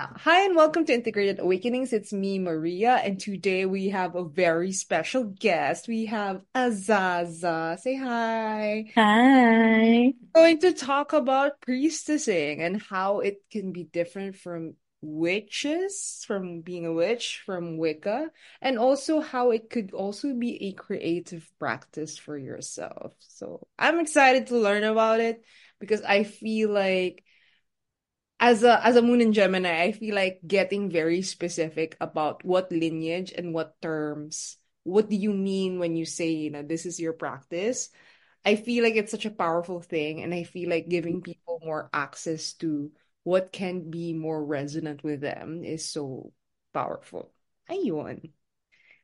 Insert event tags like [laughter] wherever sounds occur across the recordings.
Hi and welcome to Integrated Awakenings. It's me, Maria, and today we have a very special guest. We have Azaza. Say hi. Hi. Going to talk about priestessing and how it can be different from witches, from being a witch, from Wicca, and also how it could also be a creative practice for yourself. So I'm excited to learn about it because I feel like as a as a moon in Gemini, I feel like getting very specific about what lineage and what terms. What do you mean when you say, you know, this is your practice? I feel like it's such a powerful thing, and I feel like giving people more access to what can be more resonant with them is so powerful. Ayun.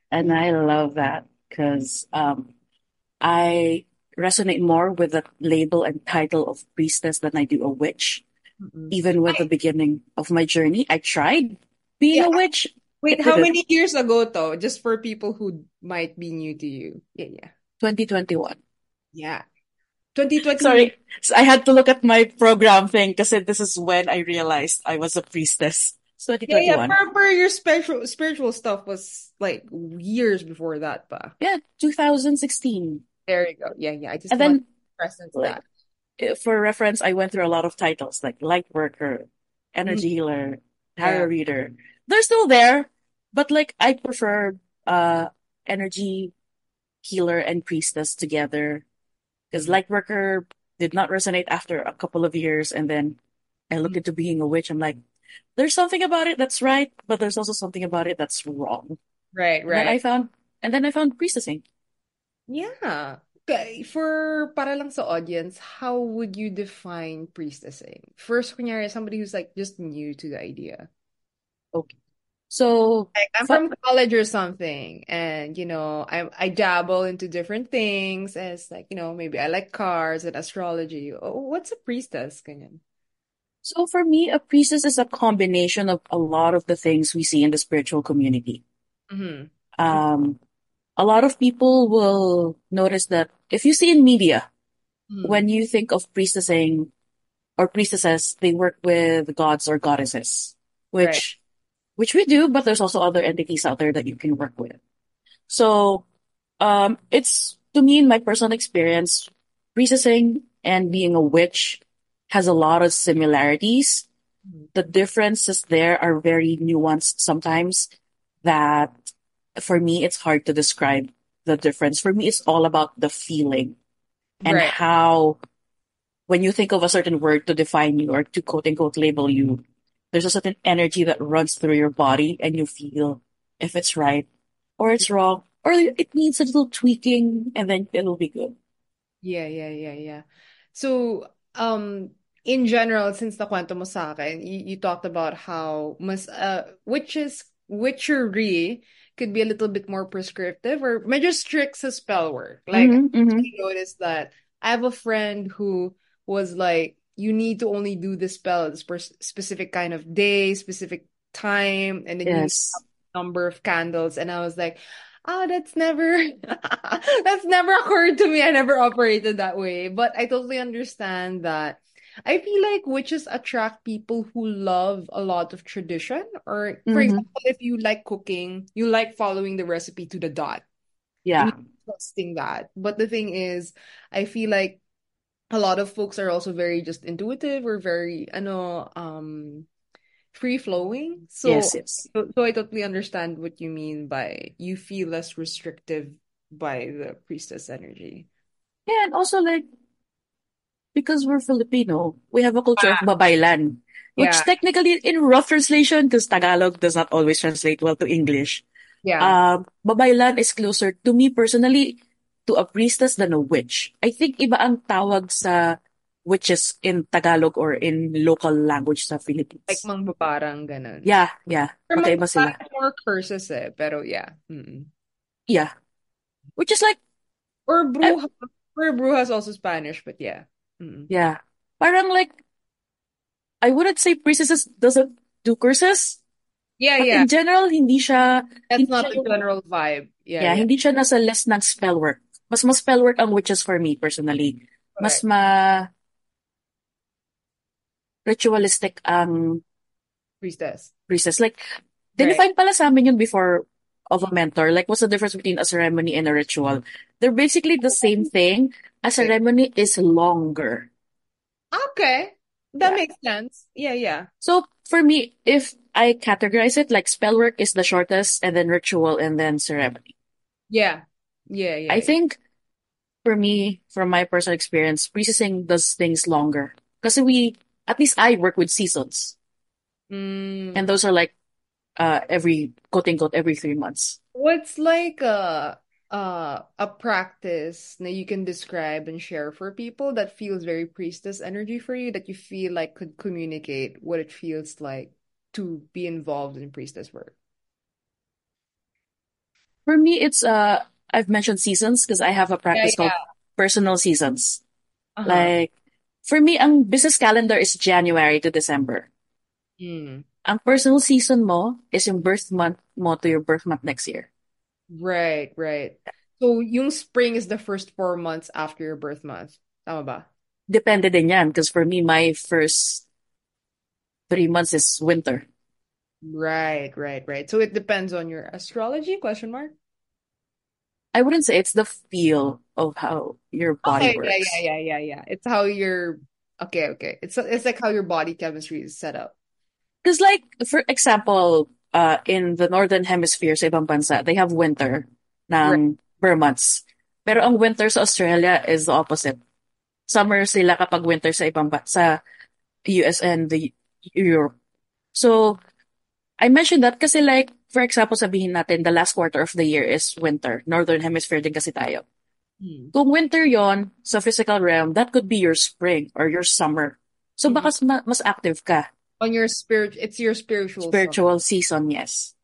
And I love that because um, I resonate more with the label and title of priestess than I do a witch. Mm-mm. Even with the beginning of my journey, I tried being Yeah. a witch. Wait, how many years ago, though? Just for people who might be new to you. Yeah, yeah. 2021. Yeah. 2020. Sorry, so I had to look at my program thing because this is when I realized I was a priestess. It's Yeah, yeah. 2021. For, for your spiritual spiritual stuff was like years before that, but Yeah, 2016. There you go. Yeah, yeah. I just And want then, to presence like, that. Eh, for reference, I went through a lot of titles like light worker, Mm, energy healer, tarot yeah. reader. They're still there, but like I prefer uh energy healer and priestess together because Mm, light worker did not resonate after a couple of years, and then I looked mm. into being a witch. I'm like, there's something about it that's right, but there's also something about it that's wrong. Right, And I found, and then I found priestessing. Yeah. Okay, for para lang sa audience, how would you define priestessing? First, kunyari, somebody who's like just new to the idea. Okay, so Like I'm fu- from college or something, and you know, I I dabble into different things as like, you know, maybe I like cars and astrology. Oh, what's a priestess? Ganyan. So for me, a priestess is a combination of a lot of the things we see in the spiritual community. Mm-hmm. Um, a lot of people will notice that if you see in media, Mm-hmm. when you think of priestessing or priestesses, they work with gods or goddesses, Right. which which we do, but there's also other entities out there that you can work with. So, um, it's to me, in my personal experience, priestessing and being a witch has a lot of similarities. Mhm. The differences there are very nuanced sometimes that for me, it's hard to describe the difference. For me, it's all about the feeling and Right. how when you think of a certain word to define you or to quote unquote label you, there's a certain energy that runs through your body and you feel if it's right or it's wrong or it needs a little tweaking and then it'll be good. Yeah, yeah, yeah, yeah. So, um, in general, since nakwento mo sa akin, you, you talked about how mas, uh, witches, witchery could be a little bit more prescriptive or medyo strict sa spell work. Like, hmm hmm I noticed that I have a friend who was like, you need to only do the spell at this specific kind of day, specific time, and then Yes. number of candles. And I was like, oh, that's never, [laughs] that's never occurred to me. I never operated that way. But I totally understand that. I feel like witches attract people who love a lot of tradition. Or, for hmm example, if you like cooking, you like following the recipe to the dot Yeah. trusting that. But the thing is, I feel like a lot of folks are also very just intuitive or very, I know, um, free flowing. So, Yes, yes. so, so I totally understand what you mean by you feel less restrictive by the priestess energy. Yeah, and also like because we're Filipino, we have a culture of babaylan, which Yeah, technically in rough translation, because Tagalog does not always translate well to English, yeah, um, babaylan is closer to me personally to a priestess than a witch. I think iba ang tawag sa witches in Tagalog or in local language sa like Philippines. mambabarang ganun. Yeah, yeah. Or Magkaiba sila. more curses eh, pero yeah. Mm-mm. Yeah. Which is like, Or bruja, or bruja is also Spanish, but yeah. Mm-mm. yeah. Parang like, I wouldn't say priestesses doesn't do curses, Yeah, but yeah. in general, hindi siya, That's hindi not siya the general vibe. Yeah, Yeah, yeah. hindi siya nasa list ng spell work. Mas mas spell work ang witches for me personally. Mas ma ritualistic ang Priestess. priestess. Like, Right. dinefine pala sa amin yun before of a mentor. Like, what's the difference between a ceremony and a ritual? They're basically the same thing. A ceremony is longer. Okay. That Yeah. makes sense. Yeah, yeah. So for me, if I categorize it, like spell work is the shortest, and then ritual, and then ceremony. Yeah. Yeah, yeah. I think for me, from my personal experience, priestessing does things longer. Because we, at least I work with seasons, Mm. and those are like uh every quote unquote every three months. What's like a uh a practice that you can describe and share for people that feels very priestess energy for you that you feel like could communicate what it feels like to be involved in priestess work? For me, it's uh I've mentioned seasons because I have a Yeah, practice called personal seasons. Uh-huh. Like for me, ang business calendar is January to December. Mm. Ang personal season mo is yung birth month mo to your birth month next year. Right, right. So yung spring is the first four months after your birth month. Tama ba? Depende din yan because for me, my first three months is winter. Right, right, right. So it depends on your astrology, question mark? I wouldn't say it's the feel of how your body Okay, yeah, works. yeah, yeah, yeah, yeah. It's how your okay, okay. It's it's like how your body chemistry is set up. Because like, for example, uh, in the Northern Hemisphere sa ibang bansa, they have winter ng per months. Pero ang winter sa Australia is the opposite. Summer sila kapag winter sa ibang ba- sa US and the Europe. So, I mentioned that kasi like, for example, sabihin natin, the last quarter of the year is winter. Northern Hemisphere din kasi tayo. Hmm. Kung winter yon sa physical realm, that could be your spring or your summer. So, baka mas, mas active ka. On your spirit, it's your spiritual. Spiritual season, yes.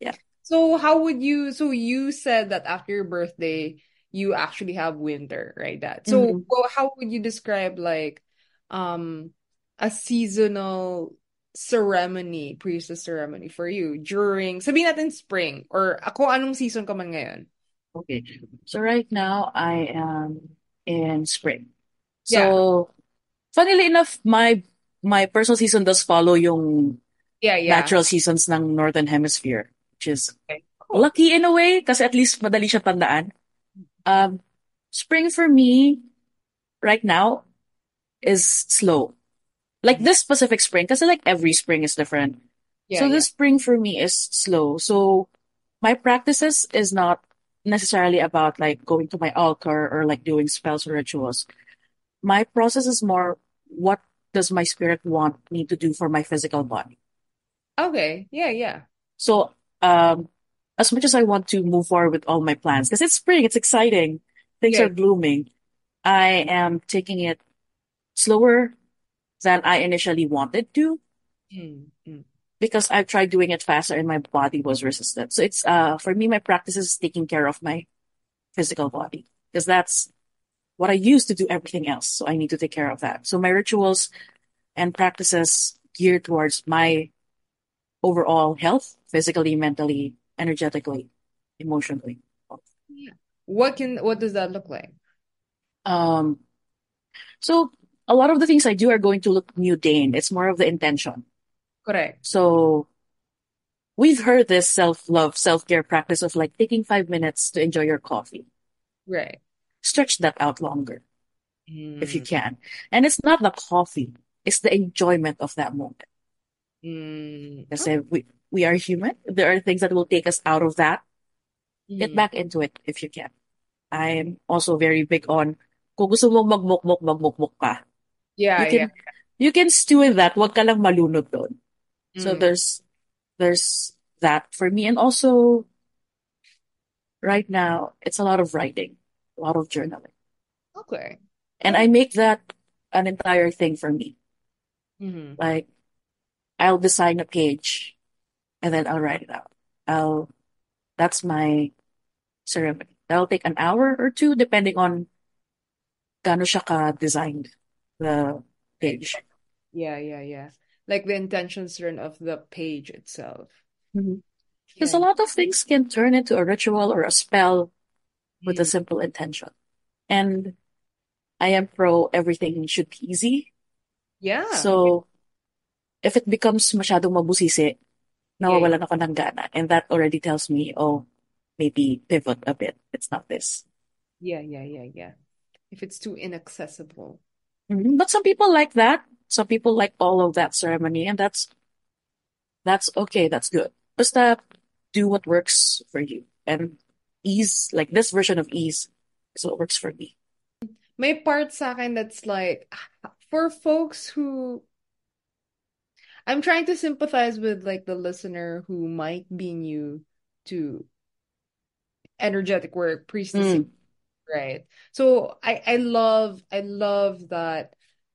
Yeah. So how would you, so you said that after your birthday, you actually have winter, right? That. So Mhm. well, how would you describe like um a seasonal ceremony, priestess ceremony for you during, sabihin natin spring or ako anong season ka man ngayon? Okay. So right now I am in spring. Yeah. So funnily enough, my my personal season does follow yung Yeah, yeah. natural seasons ng Northern Hemisphere, which is Okay, cool. lucky in a way kasi at least madali siya tandaan. Um, spring for me right now is slow. Like this specific spring, kasi like every spring is different. Yeah, So yeah. this spring for me is slow. So my practices is not necessarily about like going to my altar or like doing spells or rituals. My process is more what does my spirit want me to do for my physical body. Okay. Yeah, yeah. So um as much as I want to move forward with all my plans, because it's spring, it's exciting, things Yeah. are blooming, I am taking it slower than I initially wanted to. Mm, mm. because I've tried doing it faster and my body was resistant. So it's uh for me my practice is taking care of my physical body because that's what I use to do everything else. So I need to take care of that. So my rituals and practices geared towards my overall health, physically, mentally, energetically, emotionally. Yeah. What can, what does that look like? Um so a lot of the things I do are going to look mundane. It's more of the intention. Correct. So we've heard this self-love, self-care practice of like taking five minutes to enjoy your coffee. Right. Stretch that out longer if you Mm, can. And it's not the coffee, it's the enjoyment of that moment. mm. Kasi we, we are human. There are things that will take us out of that. Get Mm. back into it if you can. I'm also very big on kung gusto mong magmukmuk, magmukmuk ka. Yeah, You can yeah. you can stew in that. Wag ka lang malunod doon. So Mm. there's there's that for me. And also right now, it's a lot of writing, a lot of journaling. Okay. And I make that an entire thing for me. hmm Like I'll design a page and then I'll write it out. I'll that's my ceremony. That'll take an hour or two depending on gaano siya ka-designed the page. Yeah, yeah, yeah. Like the intentions turn of the page itself. Because Yeah. a lot of things can turn into a ritual or a spell with a Mm. simple intention. And I am pro everything should be easy. Yeah. So if it becomes masyadong mabusisi, Yeah, nawawalan ako ng gana. And that already tells me, oh, maybe pivot a bit. It's not this. yeah, yeah, yeah, yeah. If it's too inaccessible. Mhm. But some people like that. Some people like all of that ceremony, and that's that's okay. That's good. Basta do what works for you. And ease, like this version of ease, is what works for me. May part sa akin that's like for folks who I'm trying to sympathize with like the listener who might be new to energetic work, priestessing, Mm. right? So I I love I love that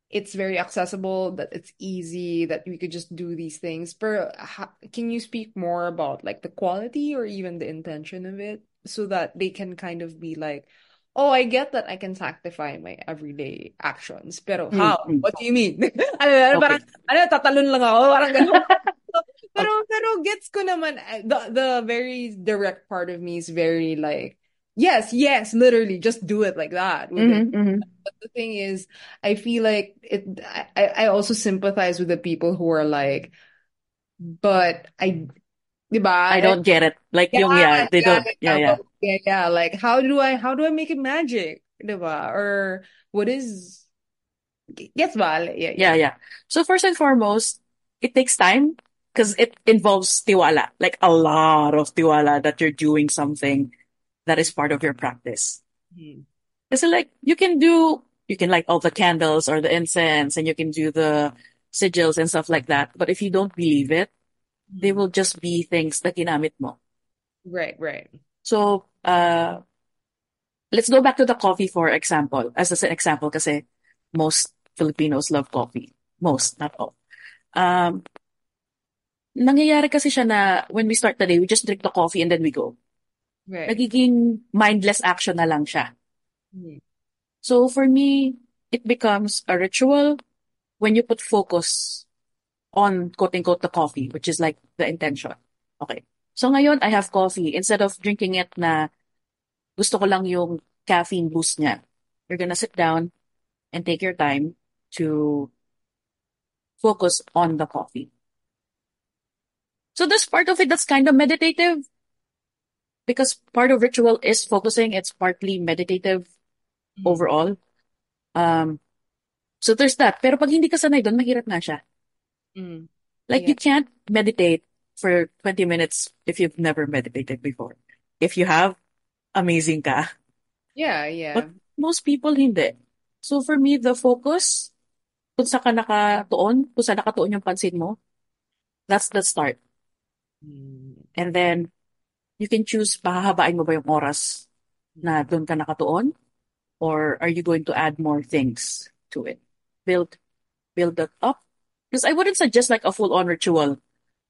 it's very accessible, that it's easy, that we could just do these things. But ha- can you speak more about like the quality or even the intention of it so that they can kind of be like, oh, I get that I can sanctify my everyday actions. Pero Mm, how? mm. What do you mean? [laughs] ano, ano, parang, Okay. ano, tatalon lang ako, parang ganun. [laughs] Pero, pero gets ko naman, eh, the, the very direct part of me is very like, yes, yes, literally, just do it like that. Mhm, mhm. But the thing is, I feel like it, I, I also sympathize with the people who are like, but I, diba? I don't get it. Like yung, yeah, Yeah, they yeah, don't, yeah, yeah. yeah, yeah. Like, how do I, how do I make it magic? Diba? Or what is, gets ba? Yeah, Yeah, yeah. So first and foremost, it takes time because it involves tiwala, like a lot of tiwala that you're doing something that is part of your practice. Mhm. Kasi like you can do, you can light all the candles or the incense and you can do the sigils and stuff like that. But if you don't believe it, they will just be things na ginamit mo. Right, right. So, uh, let's go back to the coffee for example. As an example, kasi most Filipinos love coffee. Most, not all. Um, nangyayari kasi siya na when we start the day, we just drink the coffee and then we go. Right. Nagiging mindless action na lang siya. Mhm. So for me, it becomes a ritual when you put focus on quote-unquote the coffee, which is like the intention. Okay. So ngayon, I have coffee. Instead of drinking it na gusto ko lang yung caffeine boost niya, you're gonna sit down and take your time to focus on the coffee. So there's part of it that's kind of meditative because part of ritual is focusing. It's partly meditative Mhm. overall. Um, so there's that. Pero pag hindi ka sanay doon, mahirap nga siya. Mm. Like Yeah. you can't meditate for 20 minutes if you've never meditated before. If you have, amazing ka. Yeah, yeah. But most people hindi. So for me, the focus, kung saan ka nakatuon, kung saan nakatuon yung pansin mo, that's the start. Mm. And then, you can choose, pahahabain mo ba yung oras na doon ka nakatuon? Or are you going to add more things to it? Build, build that up. Because I wouldn't suggest like a full-on ritual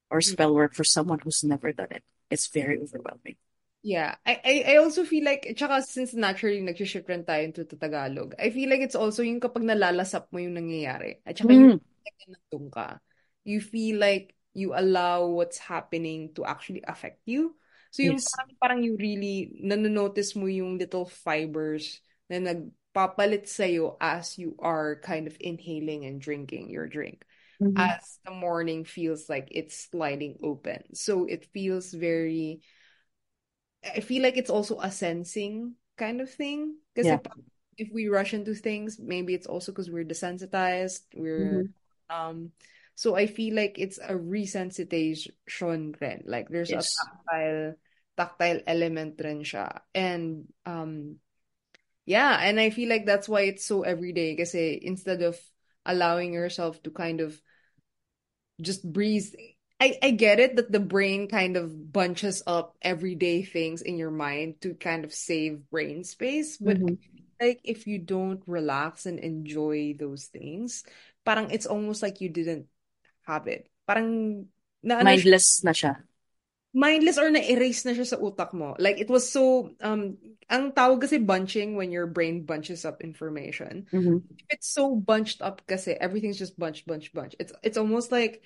or spell work for someone who's never done it. It's very overwhelming. Yeah, I, I I also feel like, tsaka since naturally nag-shift rin tayo into to Tagalog, I feel like it's also yung kapag nalalasap mo yung nangyayari. At tsaka yung Mm. nandun ka, you feel like you allow what's happening to actually affect you. So yung Yes. parang, parang you really, nanonotice mo yung little fibers na nagpapalit sa'yo as you are kind of inhaling and drinking your drink. Mhm. As the morning feels like it's sliding open. So it feels very I feel like it's also a sensing kind of thing. Because Yeah. pa- if we rush into things, maybe it's also because we're desensitized. We're Mhm. um so I feel like it's a resensitization rin. Like there's a tactile tactile element rin siya. And um yeah, and I feel like that's why it's so everyday kasi instead of allowing yourself to kind of just breathe I, I get it that the brain kind of bunches up everyday things in your mind to kind of save brain space. But Mhm. like if you don't relax and enjoy those things, parang it's almost like you didn't have it. Parang na Mindless na siya. Mindless or na-erase na siya sa utak mo. Like it was so um ang tawag kasi bunching when your brain bunches up information. Mhm. If it's so bunched up kasi everything's just bunch bunch bunch. It's it's almost like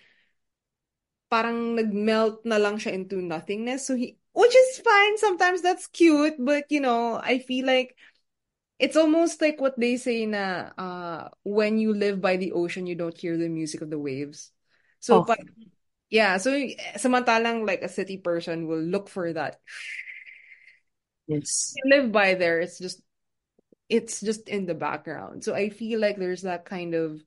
parang nag-melt na lang siya into nothingness. So he, which is fine. Sometimes that's cute, but you know, I feel like it's almost like what they say na uh when you live by the ocean, you don't hear the music of the waves. So, Oh, yeah, so samantalang like a city person will look for that. yes. You live by there, it's just it's just in the background. So I feel like there's that kind of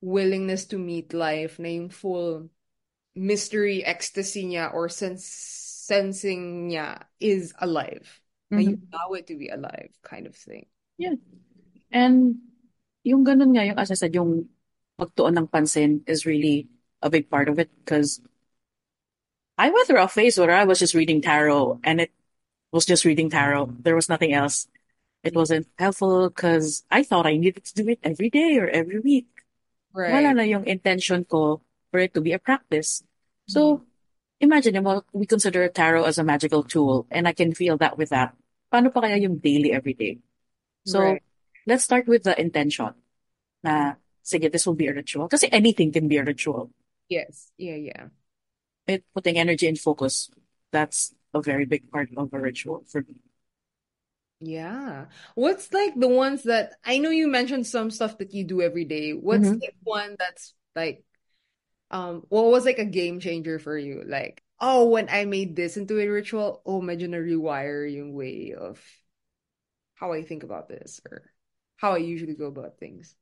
willingness to meet life na yung full mystery ecstasy niya or sense sensing niya is alive. Na mm-hmm. you allow it to be alive kind of thing. Yeah. And yung ganun nga, yung as I said, yung pagtuon ng pansin is really a big part of it because I went through a phase where I was just reading tarot and it was just reading tarot. There was nothing else. It wasn't helpful because I thought I needed to do it every day or every week. Right. Wala na yung intention ko for it to be a practice. So, mm-hmm. imagine mo, we consider tarot as a magical tool and I can feel that with that. Paano pa kaya yung daily every day? So, Right. let's start with the intention na, sige, this will be a ritual. Kasi anything can be a ritual. Yes. Yeah, yeah. It, putting energy and focus, that's a very big part of a ritual for me. Yeah. What's like the ones that I know you mentioned some stuff that you do every day. What's Mhm. like one that's like um what was like a game changer for you? Like, oh, when I made this into a ritual, oh, medyo na rewire yung way of how I think about this or how I usually go about things.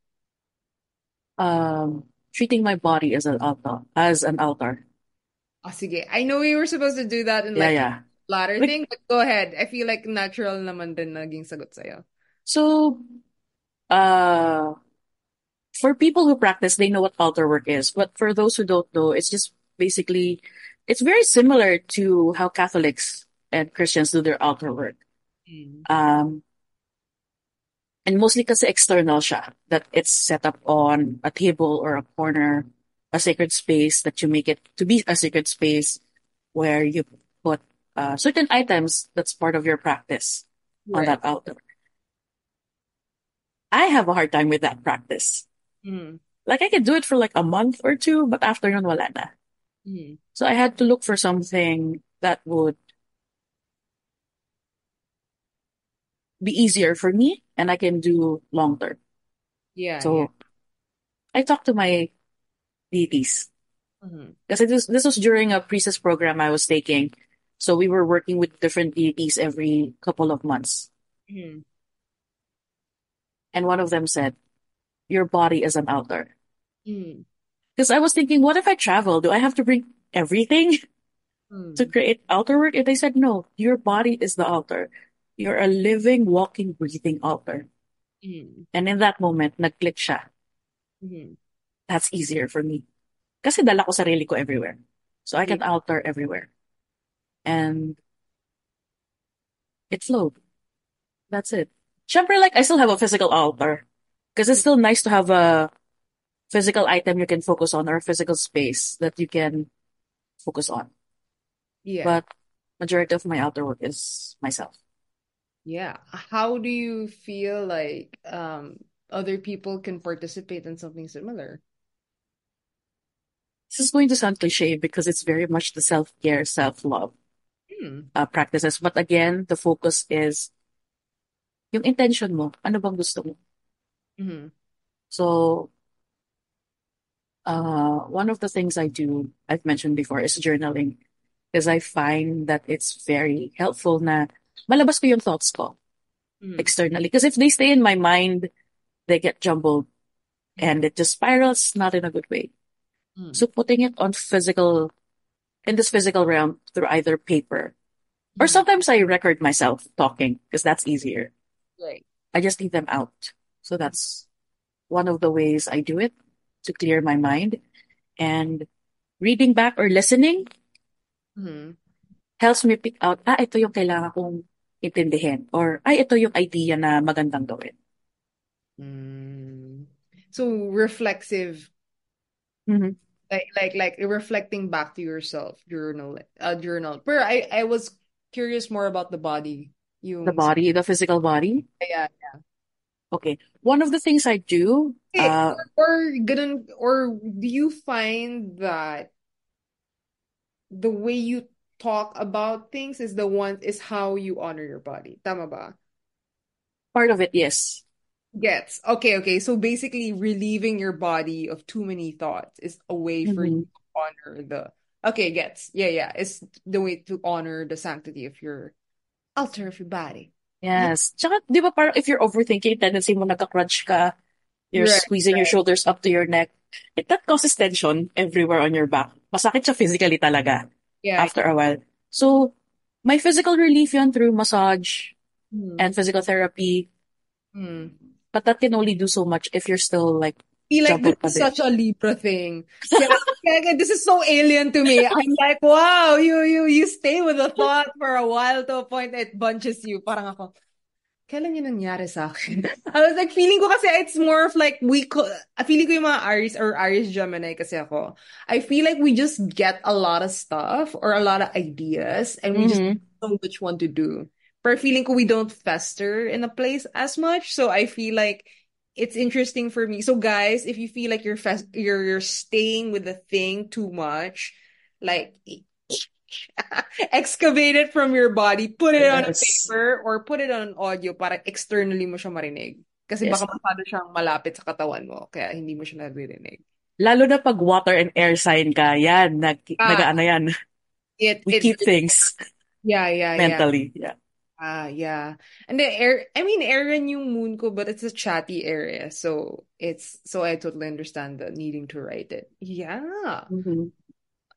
Um, treating my body as an altar, as an altar. Ah, sige. I know we were supposed to do that in Yeah, like yeah. ladder Like, thing, but go ahead. I feel like natural naman din naging sagot sa'yo. so, uh, for people who practice, they know what altar work is. But for those who don't know, it's just basically, it's very similar to how Catholics and Christians do their altar work. Mm. Um, and mostly kasi external siya, that it's set up on a table or a corner, a sacred space that you make it to be a sacred space where you put uh, certain items that's part of your practice on that altar. I have a hard time with that practice. Mm. Like I could do it for like a month or two, but after yun, wala na. Mm. So I had to look for something that would be easier for me and I can do long term. Yeah, yeah. So I talked to my deities. Mhm. Because this, this was during a priestess program I was taking. So we were working with different deities every couple of months. Mhm. And one of them said, Your body is an altar. Mm. Because I was thinking, what if I travel? Do I have to bring everything [laughs] to Mm. create altar work? And they said, No, your body is the altar. You're a living, walking, breathing altar. Mm. And in that moment, nag-click siya. Mhm. That's easier for me. Kasi dala ko sarili ko everywhere. So I Yeah. can altar everywhere. And it flowed. That's it. Syempre, like, I still have a physical altar. Because it's still nice to have a physical item you can focus on or a physical space that you can focus on. Yeah. But majority of my altar work is myself. Yeah. How do you feel like um other people can participate in something similar? This is going to sound cliche because it's very much the self-care, self-love Hmm. uh, practices. But again, the focus is yung intention mo. Ano bang gusto mo? Mhm. So, uh, one of the things I do, I've mentioned before, is journaling. Because I find that it's very helpful na malabas ko yung thoughts ko Mhm. externally. Because if they stay in my mind, they get jumbled and it just spirals not in a good way. Mm. So putting it on physical, in this physical realm through either paper or Mhm. sometimes I record myself talking because that's easier. Right. I just leave them out. So that's one of the ways I do it to clear my mind. And reading back or listening Mhm. Helps me pick out, ah, ito yung kailangan kong intindihin. Or, ay, ito yung idea na magandang gawin. Mm. So reflexive, Mhm. like like like reflecting back to yourself, journal, uh, journal. But I I was curious more about the body. The body, the physical body. yeah. yeah. Okay. One of the things I do, Hey, uh, or ganun, or do you find that the way you talk about things is the one is how you honor your body? Tama ba? part of it, yes. Gets. Okay, okay. So basically relieving your body of too many thoughts is a way for mm-hmm. you to honor the Okay, gets. Yeah, yeah. It's the way to honor the sanctity of your altar of your body. Yes. Tsaka, di ba parang if you're overthinking, tendency mo nagka-crunch ka, you're Right, squeezing your shoulders up to your neck. It that causes tension everywhere on your back. Masakit siya physically talaga Yeah, after a while. So, my physical relief yun through massage hmm. and physical therapy. Hmm. But that can only do so much if you're still like feel like this is such a Libra thing. [laughs] This is so alien to me. I'm like, wow, you you you stay with a thought for a while to a point it bunches you. Parang ako, kailan yun nangyari sa akin? [laughs] I was like, feeling ko kasi it's more of like, we feeling ko yung mga Aries or Aries Gemini kasi ako. I feel like we just get a lot of stuff or a lot of ideas and we just Mhm. don't know which one to do. But feeling ko we don't fester in a place as much. So I feel like it's interesting for me. So guys, if you feel like you're fest you're you're staying with the thing too much, like [laughs] excavate it from your body, put it on a paper or put it on audio para externally mo siya marinig. Kasi Yes. baka masyado siyang malapit sa katawan mo, kaya hindi mo siya naririnig. Lalo na pag water and air sign ka, yan, nag, Ah, nag-ano yan. it We it keep things yeah, yeah, yeah. mentally. Yeah. Ah, yeah. And the air, I mean, Aaron yung moon ko, but it's a chatty area. So it's, so I totally understand the needing to write it. Yeah. Mhm.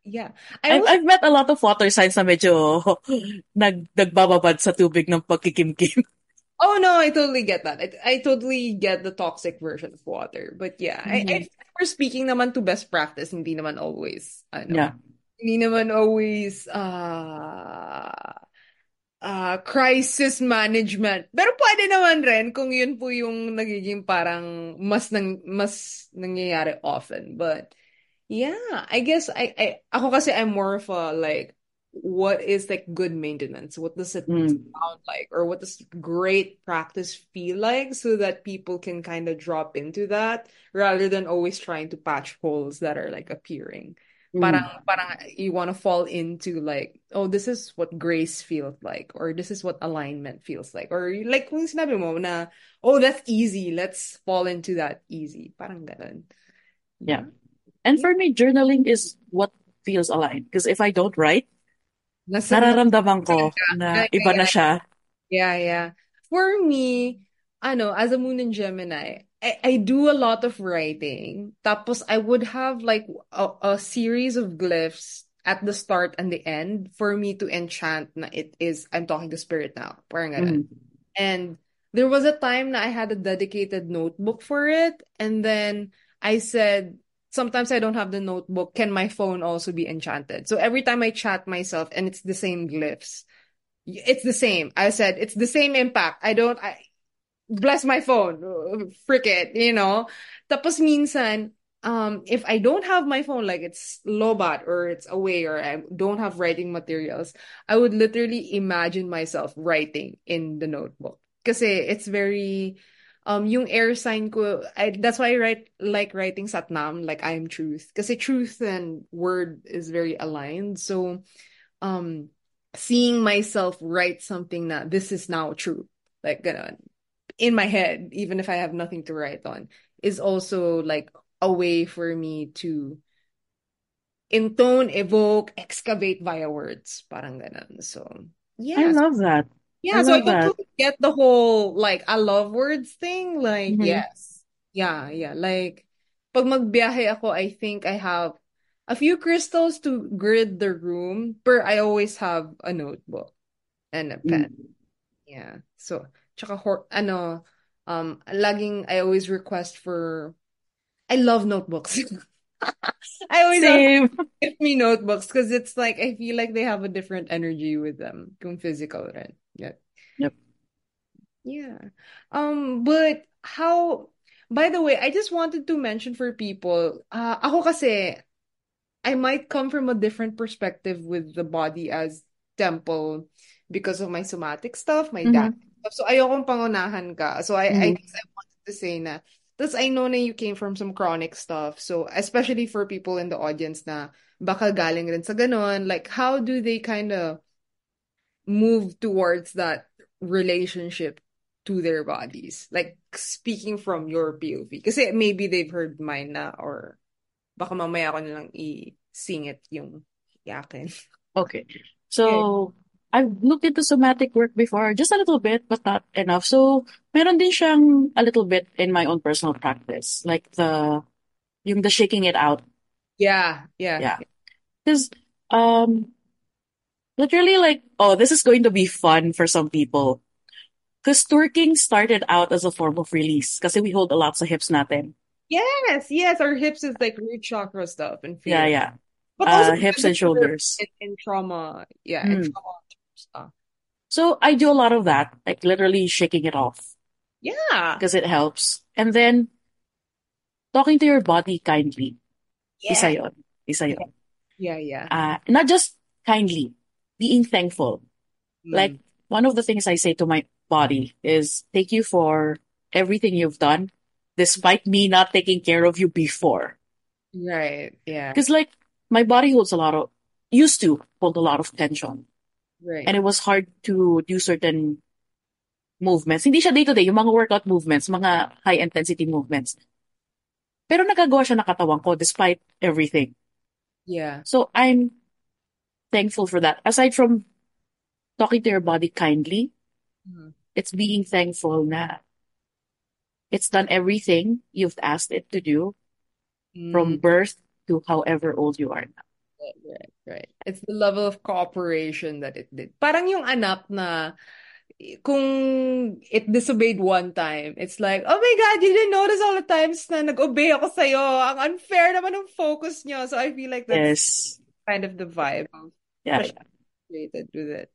Yeah. I I've, I've met a lot of water signs na medyo [laughs] nag, nagbababad sa tubig ng pagkikimkim. oh no, I totally get that. I, I totally get the toxic version of water. But yeah, I, I Mhm. we're speaking naman to best practice, hindi naman always, ano, Yeah. hindi naman always, uh, uh, crisis management. Pero pwede naman rin kung yun po yung nagiging parang mas nang, mas nangyayari often. But yeah, I guess I, I ako kasi I'm more of a like what is like good maintenance? What does it Mm. sound like? Or what does great practice feel like so that people can kind of drop into that rather than always trying to patch holes that are like appearing. Parang Mm. parang you want to fall into like, oh, this is what grace feels like, or this is what alignment feels like, or like kung sinabi mo na, oh, that's easy, let's fall into that easy. Parang ganun. Yeah. And for me, journaling is what feels aligned. Because if I don't write, Nasa, nararamdaman ko yeah, na iba na yeah, siya. yeah, yeah. For me, ano, as a moon in Gemini, I, I do a lot of writing. Tapos I would have like a, a series of glyphs at the start and the end for me to enchant na it is, I'm talking to spirit now. Parang ganun. Mm. And there was a time na I had a dedicated notebook for it. And then I said, sometimes I don't have the notebook. Can my phone also be enchanted? So every time I chat myself and it's the same glyphs, it's the same. I said, it's the same impact. I don't, I, bless my phone. Frick it, you know? Tapos minsan, um, if I don't have my phone, like it's lobat or it's away or I don't have writing materials, I would literally imagine myself writing in the notebook. Because it's very, um, yung air sign ko, I, that's why I write, like writing satnam, like I am truth. Kasi truth and word is very aligned. So, um, seeing myself write something that this is now true, like ganon, in my head, even if I have nothing to write on, is also like a way for me to intone, evoke, excavate via words. Parang ganon. So, yeah. I love that. Yeah, I so I totally get the whole like I love words thing. Like, Mhm. yes. Yeah, yeah. Like, pag magbiyahe ako, I think I have a few crystals to grid the room, but I always have a notebook and a pen. Mm. Yeah. So, tsaka hor ano, um, laging I always request for I love notebooks. [laughs] I always Same. give [laughs] me notebooks because it's like I feel like they have a different energy with them kung physical rin. Yeah. Yep. Yeah. Um, but how, by the way, I just wanted to mention for people, uh, ako kasi, I might come from a different perspective with the body as temple because of my somatic stuff, my Mhm. dad stuff. So ayokong pangunahan ka. So I, I Mhm. guess I wanted to say na, Tapos I know na you came from some chronic stuff. So especially for people in the audience na baka galing rin sa ganon, like how do they kind of move towards that relationship to their bodies? Like, speaking from your POV. Kasi maybe they've heard mine na or baka mamaya ako nalang i-sing it yung yakin. Okay. So, I've looked into somatic work before, just a little bit, but not enough. So, meron din siyang a little bit in my own personal practice. Like the, yung the shaking it out. Yeah, yeah. Yeah. Because, um, literally like, oh, this is going to be fun for some people. Because twerking started out as a form of release. Kasi we hold a lot sa hips natin. Yes, yes. Our hips is like root chakra stuff and fear. Yeah, yeah. But Uh, hips and shoulders. In, in trauma. Yeah, Mm. trauma stuff. So I do a lot of that, like literally shaking it off Yeah. because it helps. And then talking to your body kindly. Isa Yeah. yon. Isa yon. Yeah, yeah. Uh, not just kindly, being thankful. Like Mm. one of the things I say to my body is thank you for everything you've done, despite me not taking care of you before. Right. Yeah. Because like my body holds a lot of, used to hold a lot of tension. Right. And it was hard to do certain movements. Hindi siya day-to-day, yung mga workout movements, mga high-intensity movements. Pero nagagawa siya ng katawan ko despite everything. Yeah. So I'm thankful for that. Aside from talking to your body kindly, Mhm. it's being thankful na it's done everything you've asked it to do from Mm. birth to however old you are now. Right, right, right. It's the level of cooperation that it did. Parang yung anak na kung it disobeyed one time, it's like, oh my God, you didn't notice all the times na nag-obey ako sa'yo. Ang unfair naman ng focus nyo. So I feel like that's Yes. kind of the vibe Yeah. created with it.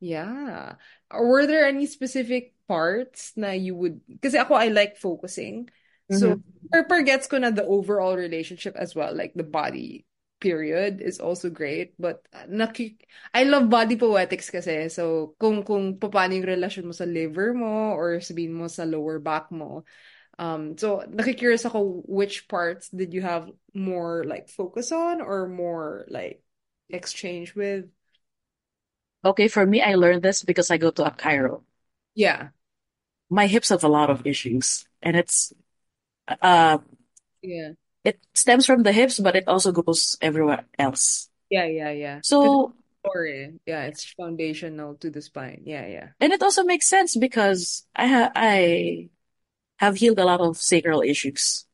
Yeah. Or were there any specific parts na you would, kasi ako, I like focusing. So, per, gets ko na the overall relationship as well, like the body period is also great. But, uh, naki, I love body poetics kasi. So, kung, kung paano yung relasyon mo sa liver mo or sabihin mo sa lower back mo. Um, so, nakikurious ako, which parts did you have more like focus on or more like exchange with? Okay, for me, I learned this because I go to a chiro. Yeah. My hips have a lot of issues, and it's uh Yeah. it stems from the hips, but it also goes everywhere else. Yeah, yeah, yeah. So, Story. Yeah, it's foundational to the spine. Yeah, yeah. and it also makes sense because I ha I have healed a lot of sacral issues.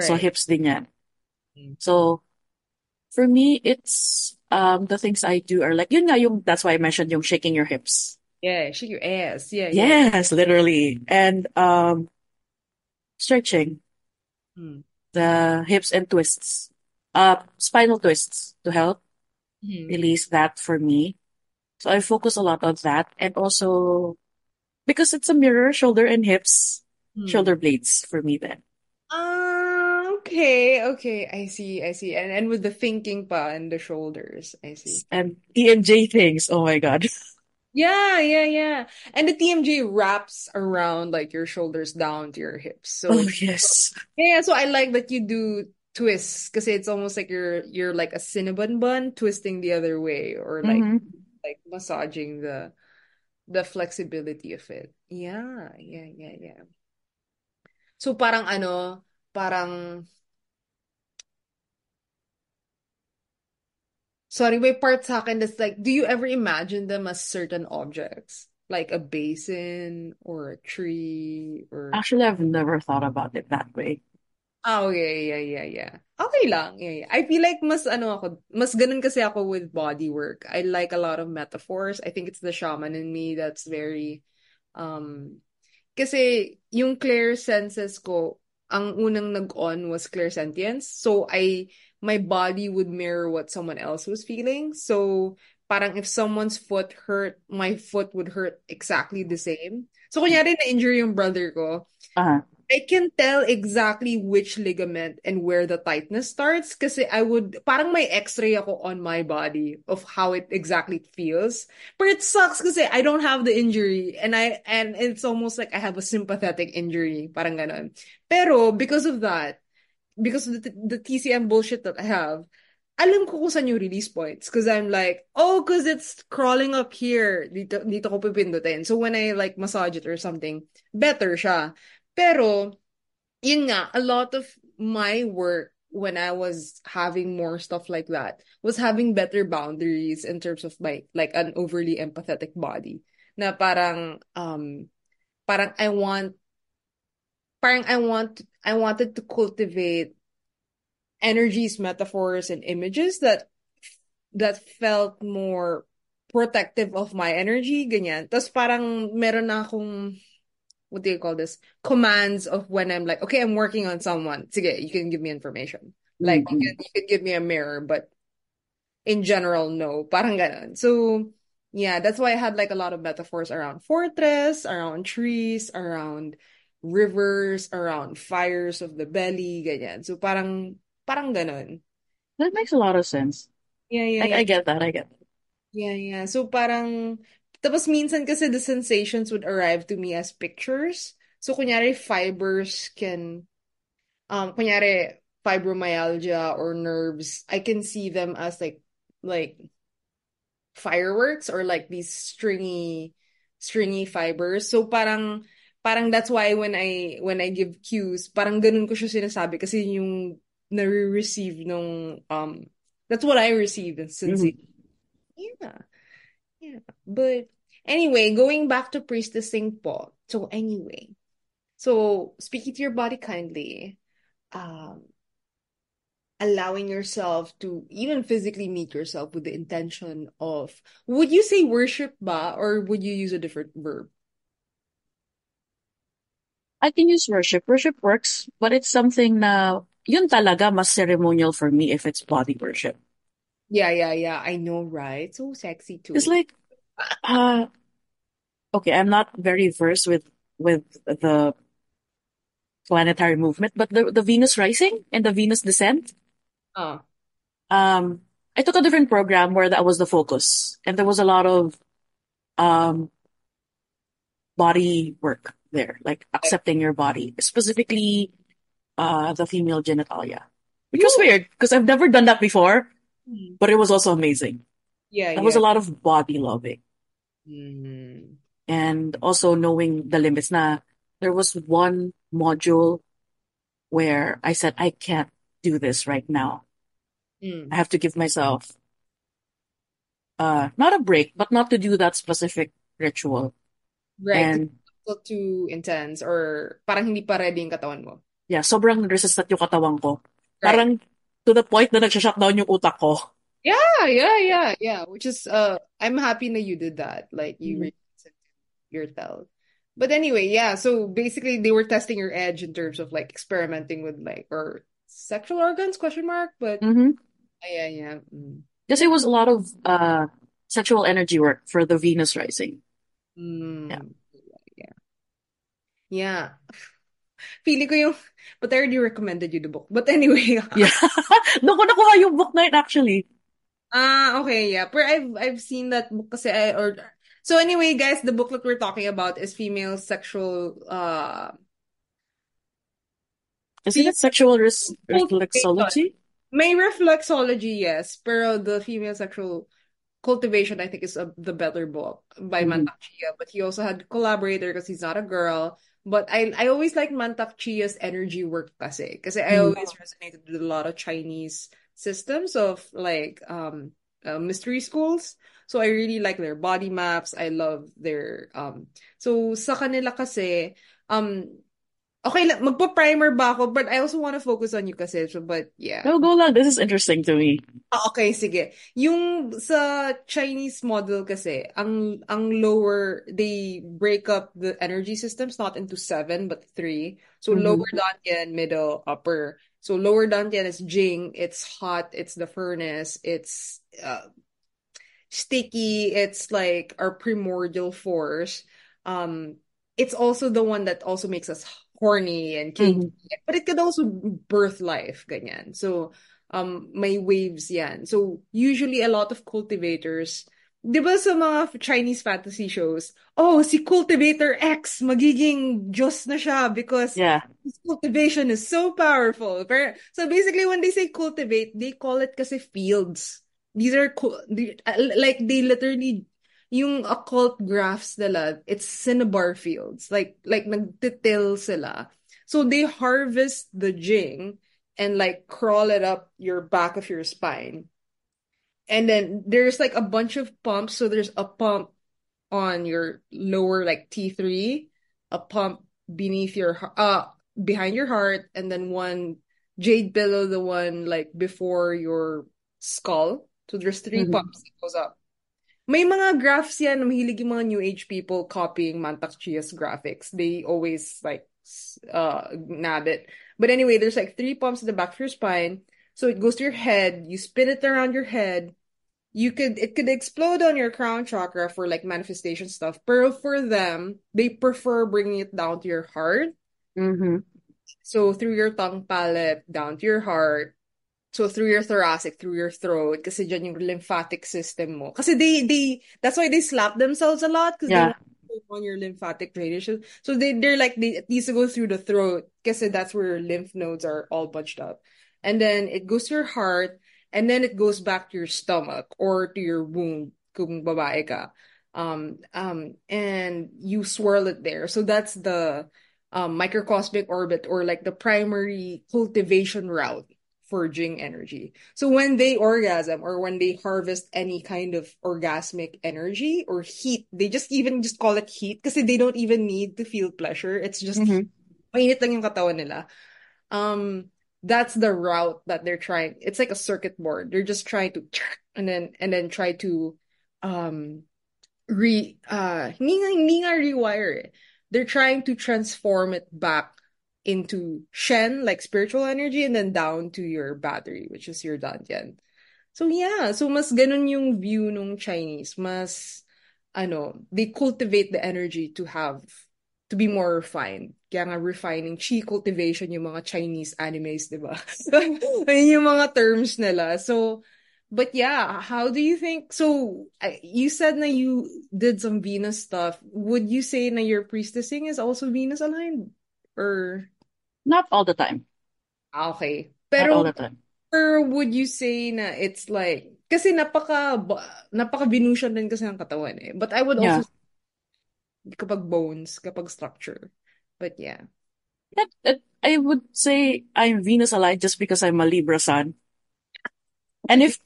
So hips din yan. Mm. So for me, it's um the things I do are like yun nga yung that's why I mentioned yung shaking your hips. Yeah, shake your ass. Yeah, yeah. Yes, literally. And um stretching Mm. the hips and twists. Uh spinal twists to help Mhm. release that for me. So I focus a lot on that and also because it's a mirror, shoulder and hips, Hmm. shoulder blades for me then. Okay, okay. I see, I see. And and with the thinking pa and the shoulders, I see. And TMJ things, oh my God. [laughs] Yeah, yeah, yeah. And the TMJ wraps around like your shoulders down to your hips. So Oh yes. yeah, so I like that you do twists because it's almost like you're you're like a cinnamon bun twisting the other way or like Mhm. like massaging the the flexibility of it. Yeah, yeah, yeah, yeah. So parang ano, parang sorry, may part sa akin that's like, do you ever imagine them as certain objects? Like a basin or a tree or Actually, I've never thought about it that way. Oh, yeah, yeah, yeah, yeah. Okay lang. Yeah, yeah. I feel like mas ano ako, mas ganun kasi ako with body work. I like a lot of metaphors. I think it's the shaman in me that's very um kasi yung clear senses ko, ang unang nag-on was clairsentience. So I my body would mirror what someone else was feeling. So parang if someone's foot hurt, my foot would hurt exactly the same. So kunyari na-injure yung brother ko, Uh-huh. I can tell exactly which ligament and where the tightness starts kasi I would, parang may x-ray ako on my body of how it exactly feels. But it sucks kasi I don't have the injury and I, and it's almost like I have a sympathetic injury, parang ganon. Pero because of that, because of the, the TCM bullshit that I have, alam ko kung saan yung release points. Because I'm like, oh, because it's crawling up here. Dito, dito ko pipindutin. So when I like massage it or something, better siya. Pero, yun nga, a lot of my work when I was having more stuff like that was having better boundaries in terms of my like an overly empathetic body. Na parang um parang I want parang I want I wanted to cultivate energies, metaphors, and images that that felt more protective of my energy, ganyan. Tapos parang meron na akong what do you call this? Commands of when I'm like, okay, I'm working on someone. Sige, you can give me information. Like Mm-hmm. you can, you can give me a mirror, but in general, no. Parang ganon. So yeah, that's why I had like a lot of metaphors around fortress, around trees, around rivers, around fires of the belly, ganyan. So parang parang ganon. That makes a lot of sense. Yeah, yeah, I, yeah. I get that. I get that. Yeah, yeah. So parang, tapos minsan kasi the sensations would arrive to me as pictures. So kunyari fibers can, um, kunyari fibromyalgia or nerves, I can see them as like, like fireworks or like these stringy, stringy fibers. So parang, parang that's why when I, when I give cues, parang ganun ko siya sinasabi kasi yung nare-receive nung, um, that's what I receive in sensation. Yeah. Yeah. But anyway, going back to priestessing po. So anyway, so speaking to your body kindly, um, allowing yourself to even physically meet yourself with the intention of, would you say worship ba, or would you use a different verb? I can use worship. Worship works, but it's something na yun talaga mas ceremonial for me if it's body worship. Yeah, yeah, yeah. I know, right? So sexy too. It's like, uh, okay, I'm not very versed with with the planetary movement, but the the Venus rising and the Venus descent. Uh, Um, I took a different program where that was the focus, and there was a lot of um body work there, like accepting your body, specifically uh the female genitalia, which was weird because I've never done that before, Hmm. but it was also amazing. yeah, That was a lot of body loving. Mm. and also knowing the limits na there was one module where I said I can't do this right now. Mm. I have to give myself uh not a break, but not to do that specific ritual. Right. And Still too intense or parang hindi pa ready yung katawan mo. yeah, sobrang resistant yung katawan ko. Right. Parang to the point na nagsha-shutdown yung utak ko. Yeah, yeah, yeah, yeah. Which is uh I'm happy that you did that. Like you Mhm. listened yourself. But anyway, yeah, so basically they were testing your edge in terms of like experimenting with like or sexual organs question mark, but hmm yeah, yeah. Mm. Kasi it was a lot of uh sexual energy work for the Venus rising. Mm. Yeah. Yeah. Feeling ko yung but I already recommended you the book. But anyway, [laughs] Yeah. [laughs] Doon ko nakuha yung book na yun actually. Ah, okay, yeah. But I've I've seen that book kasi I or so anyway, guys, the book that we're talking about is female sexual uh Isn't it sexual res reflexology? may reflexology, yes, pero the female sexual cultivation I think is a, the better book by Chia, but he also had collaborator because he's not a girl. But I I always like Mantak Chia's energy work kasi kasi I Mm. always resonated with a lot of Chinese systems of like um uh, mystery schools. So I really like their body maps. I love their um so sa kanila kasi um okay lang magpa-primer ba ako but I also want to focus on you kasi but yeah. No, go lang. This is interesting to me. Ah, okay, sige. Yung sa Chinese model kasi, ang ang lower, they break up the energy systems not into seven but three. So Mhm. lower dantian, middle, upper. So lower dantian is Jing, it's hot, it's the furnace, it's uh, sticky, it's like our primordial force. Um, it's also the one that also makes us horny and kinky, but it could also birth life, ganyan. So um may waves yan. So usually a lot of cultivators di ba sa mga Chinese fantasy shows, oh, si Cultivator X, magiging Diyos na siya because Yeah. his cultivation is so powerful. So basically, when they say cultivate, they call it kasi fields. These are, uh, like, they literally, yung occult graphs nila, it's cinnabar fields. Like, like, nagtitil sila. So they harvest the jing and like crawl it up your back of your spine. And then there's like a bunch of pumps. So there's a pump on your lower like T3, a pump beneath your uh behind your heart, and then one jade below the one like before your skull. So there's 3 Mhm. pumps that goes up. May mga graphs yan mahilig yung mga New Age people copying Mantak Chia's graphics. They always like uh nab it. But anyway, there's like three pumps at the back of your spine. So it goes to your head, you spin it around your head. You could it could explode on your crown chakra for like manifestation stuff. But for them, they prefer bringing it down to your heart. Mm-hmm. So through your tongue palate, down to your heart. So through your thoracic, through your throat, kasi dyan yung lymphatic system mo. Kasi they, they, that's why they slap themselves a lot, because Yeah. they on your lymphatic drainage. So they, they're like, they, it needs to go through the throat, kasi that's where your lymph nodes are all bunched up. And then it goes to your heart, and then it goes back to your stomach, or to your womb, kung babae ka. Um, um, and you swirl it there. So that's the, um, microcosmic orbit, or like the primary cultivation route for Jing energy. So when they orgasm or when they harvest any kind of orgasmic energy or heat, they just even just call it heat because they don't even need to feel pleasure. It's just Mhm. mainit lang yung katawan nila. Um, that's the route that they're trying. It's like a circuit board. They're just trying to [laughs] and then and then try to um re uh hindi nga, hindi nga rewire eh. They're trying to transform it back into Shen, like spiritual energy, and then down to your battery, which is your Dantian. So yeah, so mas ganun yung view nung Chinese. Mas, ano, they cultivate the energy to have, to be more refined. Kaya nga refining, chi cultivation yung mga Chinese animes, di ba? [laughs] Yung mga terms nila. So, but yeah, how do you think, so, you said na you did some Venus stuff. Would you say na your priestessing is also Venus aligned? Or, Not all the time. ah, okay. Not all Pero, the time. Or would you say na it's like, kasi napaka, napaka Venusian din kasi ng katawan eh. But I would Yeah. also say kapag bones, kapag structure. But yeah. That, that, I would say I'm Venus aligned just because I'm a Libra sun. And if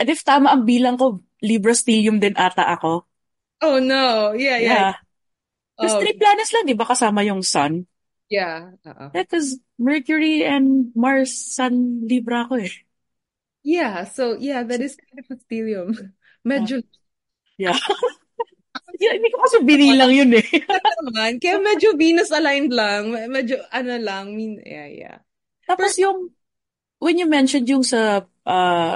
and if tama ang bilang ko, Libra stellium din ata ako. Oh no. Yeah, yeah. Yeah. Oh, three planets lang, di ba, kasama yung sun? Yeah. Uh-uh. Yeah, because Mercury and Mars, sun, Libra ako eh. Yeah, so yeah, that is kind of a stellium. [laughs] Medyo Yeah. [laughs] yeah, hindi ko kasi binilang yun eh. [laughs] naman. Kaya medyo Venus aligned lang. Medyo ano lang. Mean, yeah, yeah. Tapos yung, when you mentioned yung sa, uh,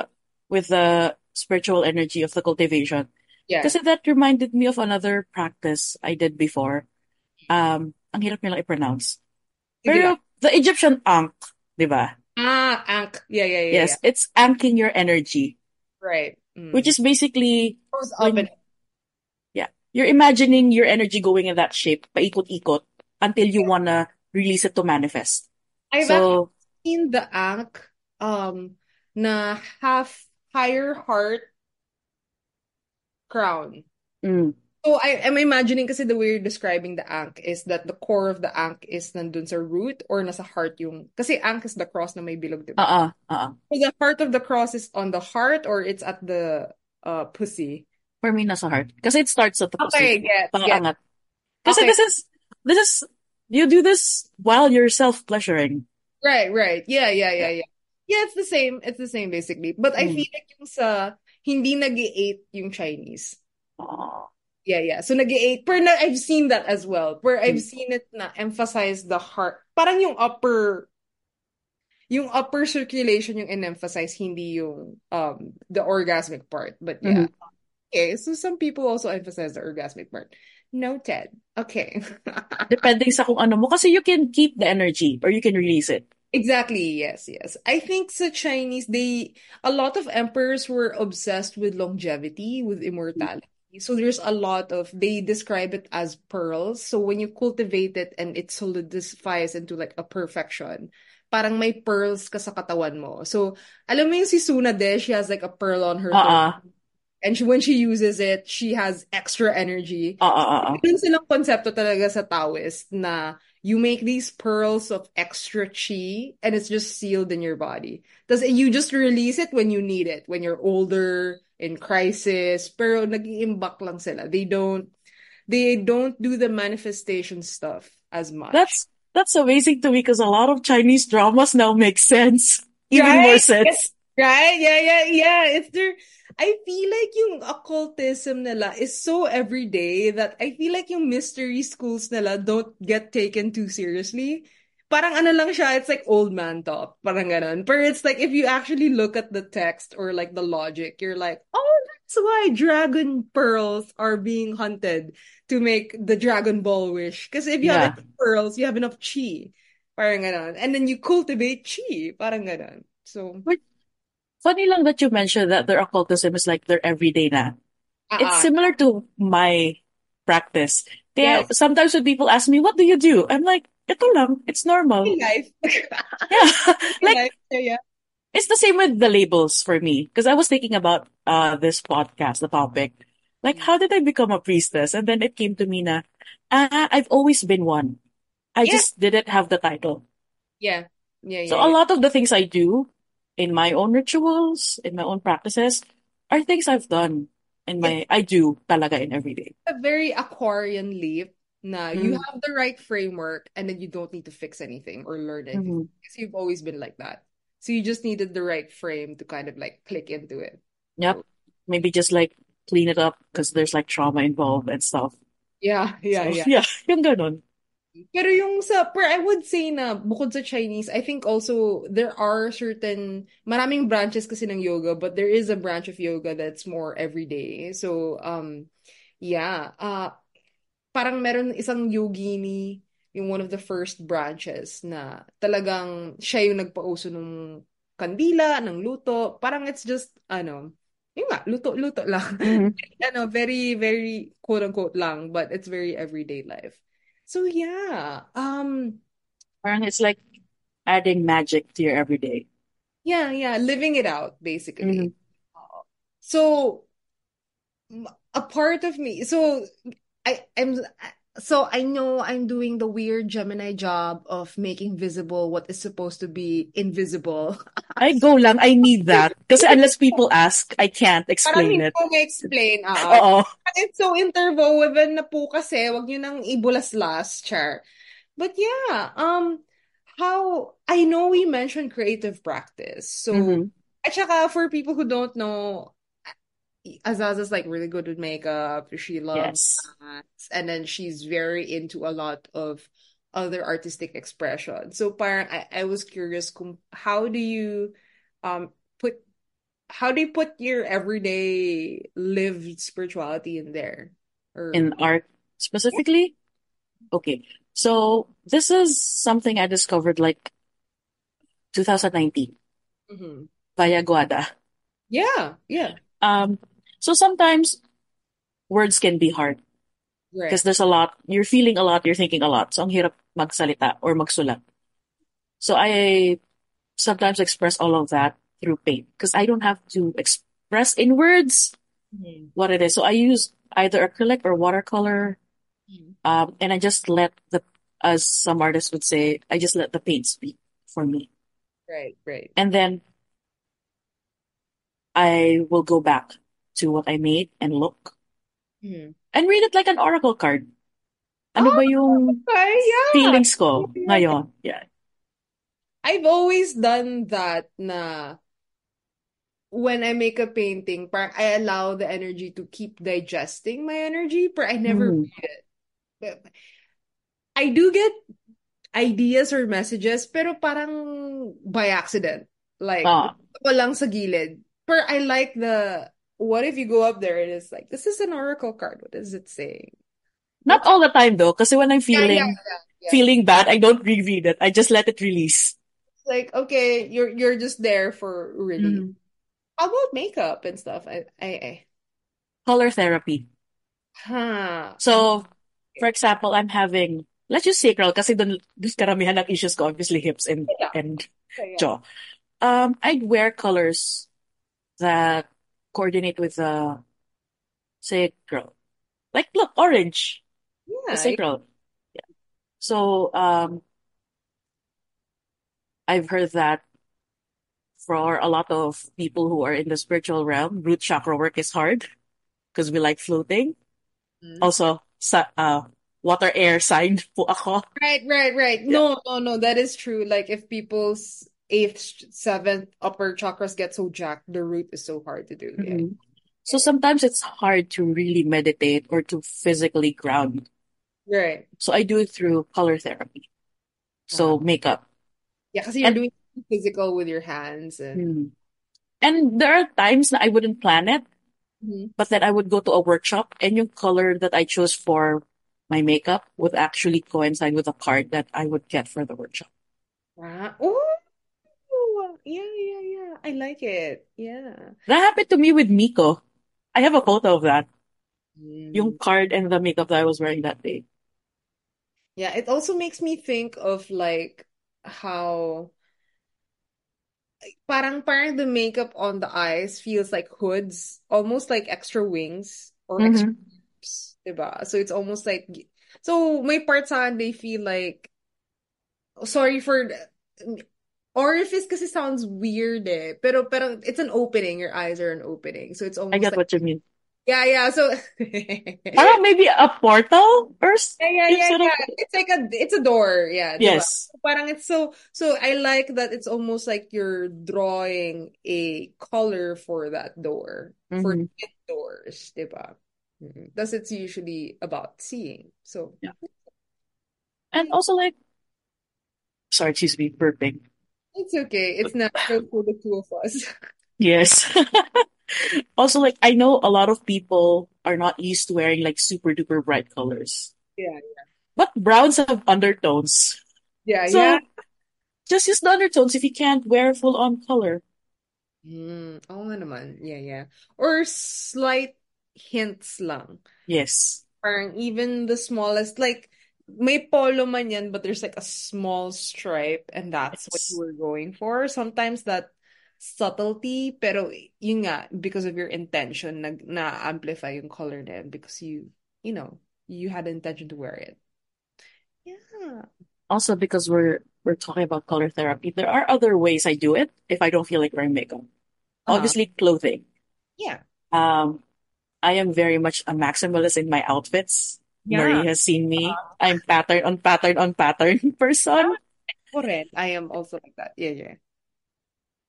with the spiritual energy of the cultivation, Yeah. kasi that reminded me of another practice I did before. Um, ang hirap nilang i-pronounce. Pero the Egyptian Ankh, di ba? Ah, Ankh. Yeah, yeah, yeah, Yes, it's anchoring your energy, yeah. Right. Mm. which is basically, goes up and yeah, you're imagining your energy going in that shape, paikot-ikot, until you wanna release it to manifest. I've So, seen the Ankh um na half higher heart crown. mm, So I am imagining kasi the way you're describing the Ankh is that the core of the Ankh is nandun sa root or nasa heart yung kasi Ankh is the cross na may bilog, diba? uh-uh, uh-uh. So the heart of the cross is on the heart or it's at the uh pussy. For me, nasa heart. Kasi it starts at the Okay, pussy. get, get. Kasi Okay. this is, this is, you do this while you're self-pleasuring. Right, right. Yeah, yeah, yeah, yeah. Yeah, it's the same. It's the same basically. But I Mm. feel like yung sa hindi nag-8 yung Chinese. Oh. Yeah, yeah. So nag-8. Pero na, I've seen that as well. Where I've Mm. seen it na emphasize the heart. Parang yung upper yung upper circulation yung in-emphasize, hindi yung um the orgasmic part. But yeah. Okay, so some people also emphasize the orgasmic part. Noted. Okay. [laughs] Depending sa kung ano mo. Kasi you can keep the energy or you can release it. Exactly, yes, yes. I think the Chinese, they a lot of emperors were obsessed with longevity, with immortality. So there's a lot of they describe it as pearls. So when you cultivate it and it solidifies into like a perfection, parang may pearls ka sa katawan mo. So alam mo yung si Tsunade, she has like a pearl on her throat. Uh-uh. And she, when she uses it, she has extra energy. Uh-uh. uh-uh. Yun silang konsepto talaga sa Taoist na you make these pearls of extra chi and it's just sealed in your body. Does you just release it when you need it, when you're older, in crisis, pero nag-iimbak lang sila. They don't they don't do the manifestation stuff as much. That's that's amazing to me because a lot of Chinese dramas now make sense. Even Right? more sense. [laughs] Right? Yeah, yeah, yeah. It's their I feel like yung occultism nila is so everyday that I feel like yung mystery schools nila don't get taken too seriously. Parang ano lang siya, it's like old man talk. Parang ganun. But it's like if you actually look at the text or like the logic, you're like, oh, that's why dragon pearls are being hunted to make the Dragon Ball wish. Because if you Yeah. have enough pearls, you have enough chi. Parang ganun. And then you cultivate chi. Parang ganun. So, but Funny lang that you mentioned that their occultism is like their everyday na. It's ah, similar to my practice. Yes. sometimes when people ask me, what do you do? I'm like, ito lang. It's normal. in life. [laughs] Yeah. Like, life. Yeah, yeah. it's the same with the labels for me. Because I was thinking about uh this podcast, the topic. Like, how did I become a priestess? And then it came to me na, ah, I've always been one. I Yeah. just didn't have the title. Yeah. Yeah, So yeah, a lot of the things I do in my own rituals, in my own practices, are things I've done in my, I do talaga in every day. a very Aquarian leap na you Mm. have the right framework and then you don't need to fix anything or learn anything Mhm. because you've always been like that. So you just needed the right frame to kind of like click into it. Yep. Maybe just like clean it up because there's like trauma involved and stuff. Yeah, yeah, So, yeah. yeah, [laughs] yung ganun. Pero yung sa, per I would say na bukod sa Chinese, I think also there are certain, maraming branches kasi ng yoga, but there is a branch of yoga that's more everyday. So, um, yeah, uh, parang meron isang yogini, yung one of the first branches na talagang siya yung nagpauso ng kandila, ng luto. Parang it's just, ano, yun nga, luto-luto lang. Mhm. [laughs] ano, very, very quote-unquote lang, but it's very everyday life. So yeah, um, Parang it's like adding magic to your everyday. yeah, yeah, living it out basically. Mhm. So a part of me, so I, I'm, so I know I'm doing the weird Gemini job of making visible what is supposed to be invisible. I go lang, I need that. Because unless people ask, I can't Parang explain hindi it. ko ma-explain. ah. Oo. It's so interwoven na po kasi, wag nyo nang ibulaslas, char. But yeah, um, how, I know we mentioned creative practice. So, Mhm. at saka for people who don't know, Azaza's like really good with makeup. She loves Yes. and then she's very into a lot of other artistic expression. So parang I, I was curious kung how do you um put how do you put your everyday lived spirituality in there? Or In art specifically? Okay. So this is something I discovered like 2019 Mhm. via Guada. Yeah, yeah, Um, so sometimes words can be hard right. because there's a lot, you're feeling a lot, you're thinking a lot. So ang hirap magsalita or magsulat. So I sometimes express all of that through paint because I don't have to express in words Mhm. what it is. So I use either acrylic or watercolor. Mhm. Um, and I just let the, as some artists would say, I just let the paint speak for me. Right, right. And then I will go back to what I made and look Mhm. and read it like an oracle card. Ano ba yung Okay, yeah. feelings ko Yeah. ngayon? Yeah. I've always done that na when I make a painting, parang I allow the energy to keep digesting my energy, but I never Mhm. read it. But I do get ideas or messages, pero parang by accident. Like, Ah. ko lang sa gilid. But I like the, what if you go up there and it's like, this is an oracle card. What is it saying? Not all the time though, because when I'm Yeah, yeah, feeling yeah, yeah. feeling bad, I don't reread it. I just let it release. like okay, you're you're just there for really. Mhm. How about makeup and stuff? I I, I Color therapy. huh. So, for example, I'm having, let's just sacral kasi dun, dun karamihan ng issues ko, obviously hips and, Yeah. and jaw. Um, I'd wear colors that coordinate with the sacral. Like, look, orange, the Yeah. sacral. Yeah. So, um, I've heard that for a lot of people who are in the spiritual realm, root chakra work is hard because we like floating. Mm. Also, sa, uh, water air sign po ako. Right, right, right. No, no, no, that is true. Like if people's eighth, seventh upper chakras get so jacked, the root is so hard to do. Yeah. Mhm. So sometimes it's hard to really meditate or to physically ground. Right. So I do it through color therapy. So makeup. Yeah, because you're And- doing physical with your hands and Hmm. And there are times that I wouldn't plan it, Mhm. but then I would go to a workshop and yung color that I chose for my makeup would actually coincide with a card that I would get for the workshop. Ah, oh, yeah, yeah, yeah. I like it. Yeah. That happened to me with Miko. I have a photo of that. Mm. Yung card and the makeup that I was wearing that day. Yeah, it also makes me think of like how parang parang the makeup on the eyes feels like hoods, almost like extra wings or extra Mhm. lips, diba? So it's almost like so my parts on they feel like sorry for orifice kasi sounds weird eh. Pero pero it's an opening, your eyes are an opening. So it's almost I get like what you mean. yeah, yeah. So [laughs] Parang maybe a portal or Yeah, yeah, yeah, of- yeah. It's like a it's a door, yeah. diba? Yes. Parang it's so so I like that it's almost like you're drawing a color for that door, for Mhm. hidden doors, diba? Mhm. Thus it's usually about seeing. So Yeah. And also like, sorry, excuse me, burping. It's okay. It's natural [laughs] for the two of us. Yes. [laughs] Also, like, I know a lot of people are not used to wearing like super duper bright colors. Yeah, yeah. But browns have undertones. yeah, So yeah. just use the undertones if you can't wear full on color. Mm, oo nga naman. Yeah, yeah. Or slight hints lang. Yes. Parang even the smallest, like, may polo man yan, but there's like a small stripe, and that's what you were going for. Sometimes that subtlety, pero yun nga, because of your intention, nag na-amplify yung color na because you, you know, you had the intention to wear it. Yeah. Also because we're we're talking about color therapy, there are other ways I do it if I don't feel like wearing makeup. Uh-huh. Obviously, clothing. Yeah. Um, I am very much a maximalist in my outfits. Yeah. Marie has seen me. Uh-huh. I'm pattern on pattern on pattern [laughs] person. Ah, Correct. I am also like that. Yeah, yeah.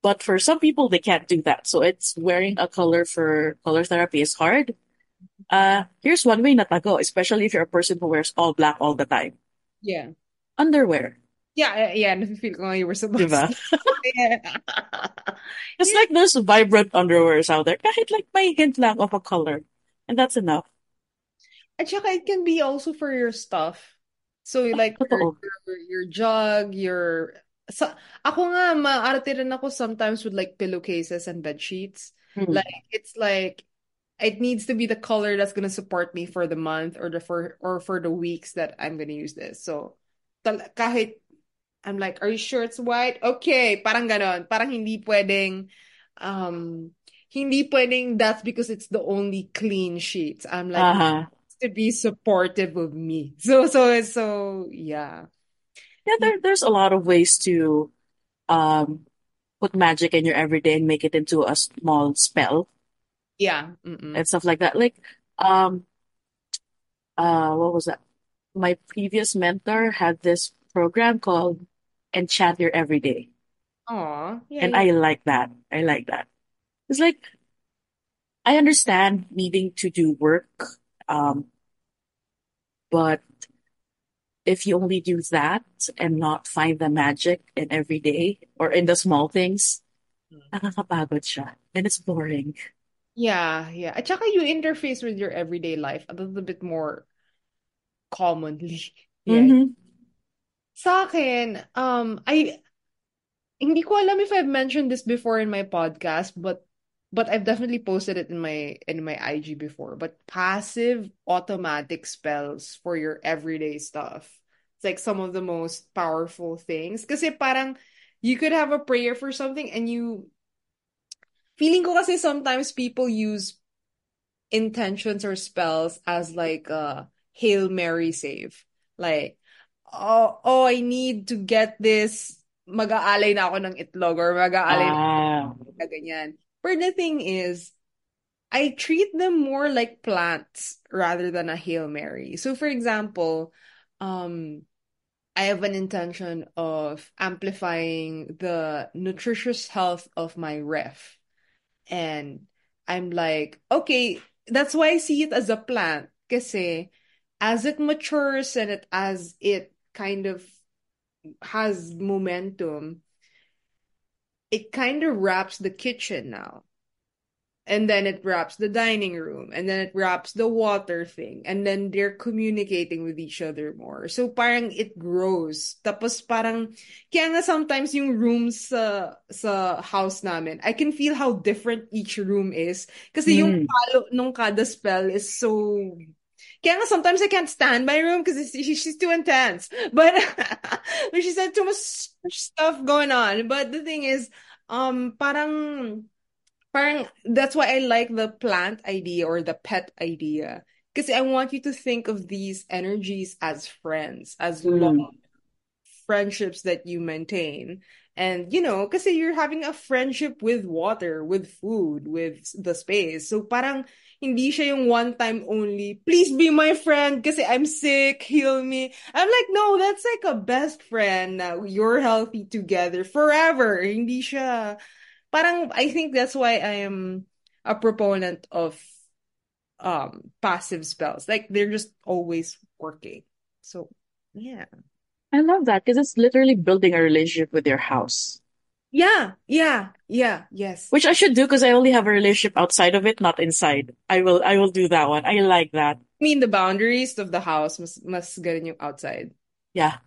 But for some people, they can't do that. So it's wearing a color for color therapy is hard. Mm-hmm. Uh, here's one way na go, especially if you're a person who wears all black all the time. Yeah. Underwear. Yeah, yeah, nafe-feel ko nga you were supposed Diba? to. [laughs] Yeah. It's like there's vibrant underwears out there. Kahit like my hint lang of a color. And that's enough. At saka it can be also for your stuff. So like your, your, your jug, your sa ako nga maarte rin ako sometimes with like pillowcases and bed sheets. Hmm. Like it's like it needs to be the color that's gonna support me for the month or the for or for the weeks that I'm gonna use this. So tal kahit I'm like, are you sure it's white? Okay, parang ganon. Parang hindi pwedeng um hindi pwedeng that's because it's the only clean sheets. I'm like Uh-huh. To be supportive of me. So so so yeah. Yeah, there, there's a lot of ways to um put magic in your everyday and make it into a small spell Yeah. Mm-mm. and stuff like that. Like, um, uh, what was that? My previous mentor had this program called Enchant Your Everyday. Aw, yeah, And yeah. I like that. I like that. It's like, I understand needing to do work, um, but if you only do that and not find the magic in every day or in the small things, nakakapagod siya. And it's boring. Yeah, yeah. At saka you interface with your everyday life a little bit more commonly. [laughs] Yeah. Mhm. Sa akin, um, I hindi ko alam if I've mentioned this before in my podcast, but but I've definitely posted it in my in my IG before. But passive automatic spells for your everyday stuff. It's like some of the most powerful things. Kasi parang you could have a prayer for something and you feeling ko kasi sometimes people use intentions or spells as like a Hail Mary save. Like, oh, oh, I need to get this. Mag-aalay na ako ng itlog or mag-aalay Ah. na ganyan. But the thing is, I treat them more like plants rather than a Hail Mary. So for example, um, I have an intention of amplifying the nutritious health of my ref. And I'm like, okay, that's why I see it as a plant. Kasi as it matures and it as it kind of has momentum, it kind of wraps the kitchen now. And then it wraps the dining room, and then it wraps the water thing, and then they're communicating with each other more. So parang it grows. Tapos parang, kaya nga sometimes yung rooms sa, sa house namin, I can feel how different each room is. Kasi yung Mm. palo nung kada spell is so Nga sometimes I can't stand my room because she's too intense. [laughs] But, but she said too much stuff going on. But the thing is, um, parang, parang, that's why I like the plant idea or the pet idea. Because I want you to think of these energies as friends, as Mm. long friendships that you maintain. And, you know, because you're having a friendship with water, with food, with the space. So parang hindi siya yung one time only, please be my friend kasi I'm sick, heal me. I'm like, no, that's like a best friend you're healthy together forever. Hindi siya, parang, I think that's why I am a proponent of um passive spells. Like they're just always working. So, yeah. I love that because it's literally building a relationship with your house, Yeah, yeah, yeah, yes. which I should do because I only have a relationship outside of it, not inside. I will, I will do that one. I like that. I mean, the boundaries of the house mas mas ganun yung outside. Yeah.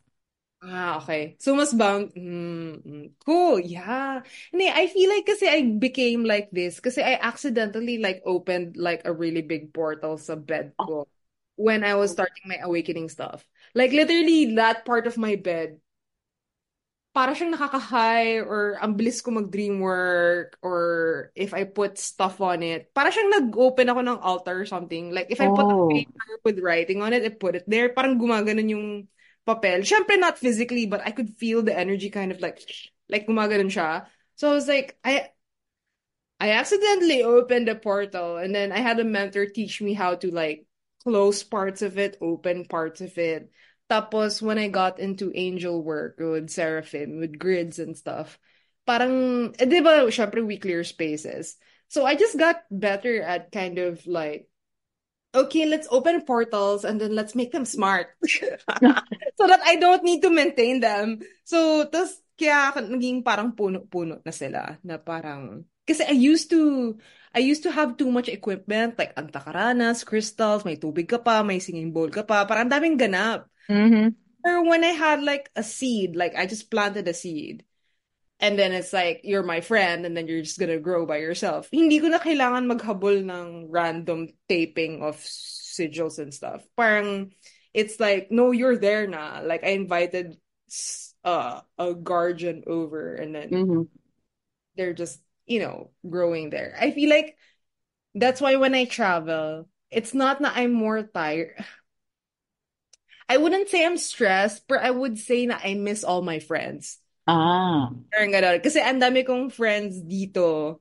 Ah, okay. So mas bound mm, cool. Yeah. Hindi, I feel like kasi I became like this kasi I accidentally like opened like a really big portal sa bed ko when I was starting my awakening stuff. Like literally that part of my bed para siyang nakaka-high or ang bilis ko mag-dream work or if I put stuff on it. Para siyang nag-open ako ng altar or something. Like if I put a Oh. paper with writing on it, I put it there. Parang gumaganon yung papel. Siyempre not physically, but I could feel the energy kind of like, like gumaganon siya. So I was like, I, I accidentally opened a portal and then I had a mentor teach me how to like close parts of it, open parts of it. Tapos when I got into angel work with Seraphim, with grids and stuff, parang, eh, di ba, syempre we clear spaces. So I just got better at kind of like, okay, let's open portals and then let's make them smart. [laughs] so that I don't need to maintain them. So, tas kaya naging parang puno-puno na sila na parang kasi I used to I used to have too much equipment like antakaranas, crystals, may tubig ka pa, may singing bowl ka pa, parang daming ganap. Mm-hmm. Or when I had like a seed, like I just planted a seed. And then it's like, you're my friend, and then you're just gonna grow by yourself. Hindi ko na kailangan maghabol ng random taping of sigils and stuff. Parang, it's like, no, you're there na. Like, I invited uh, a guardian over, and then Mm-hmm. they're just, you know, growing there. I feel like that's why when I travel, it's not that I'm more tired. I wouldn't say I'm stressed, but I would say na I miss all my friends. Ah, Parang. Kasi ang dami kong friends dito.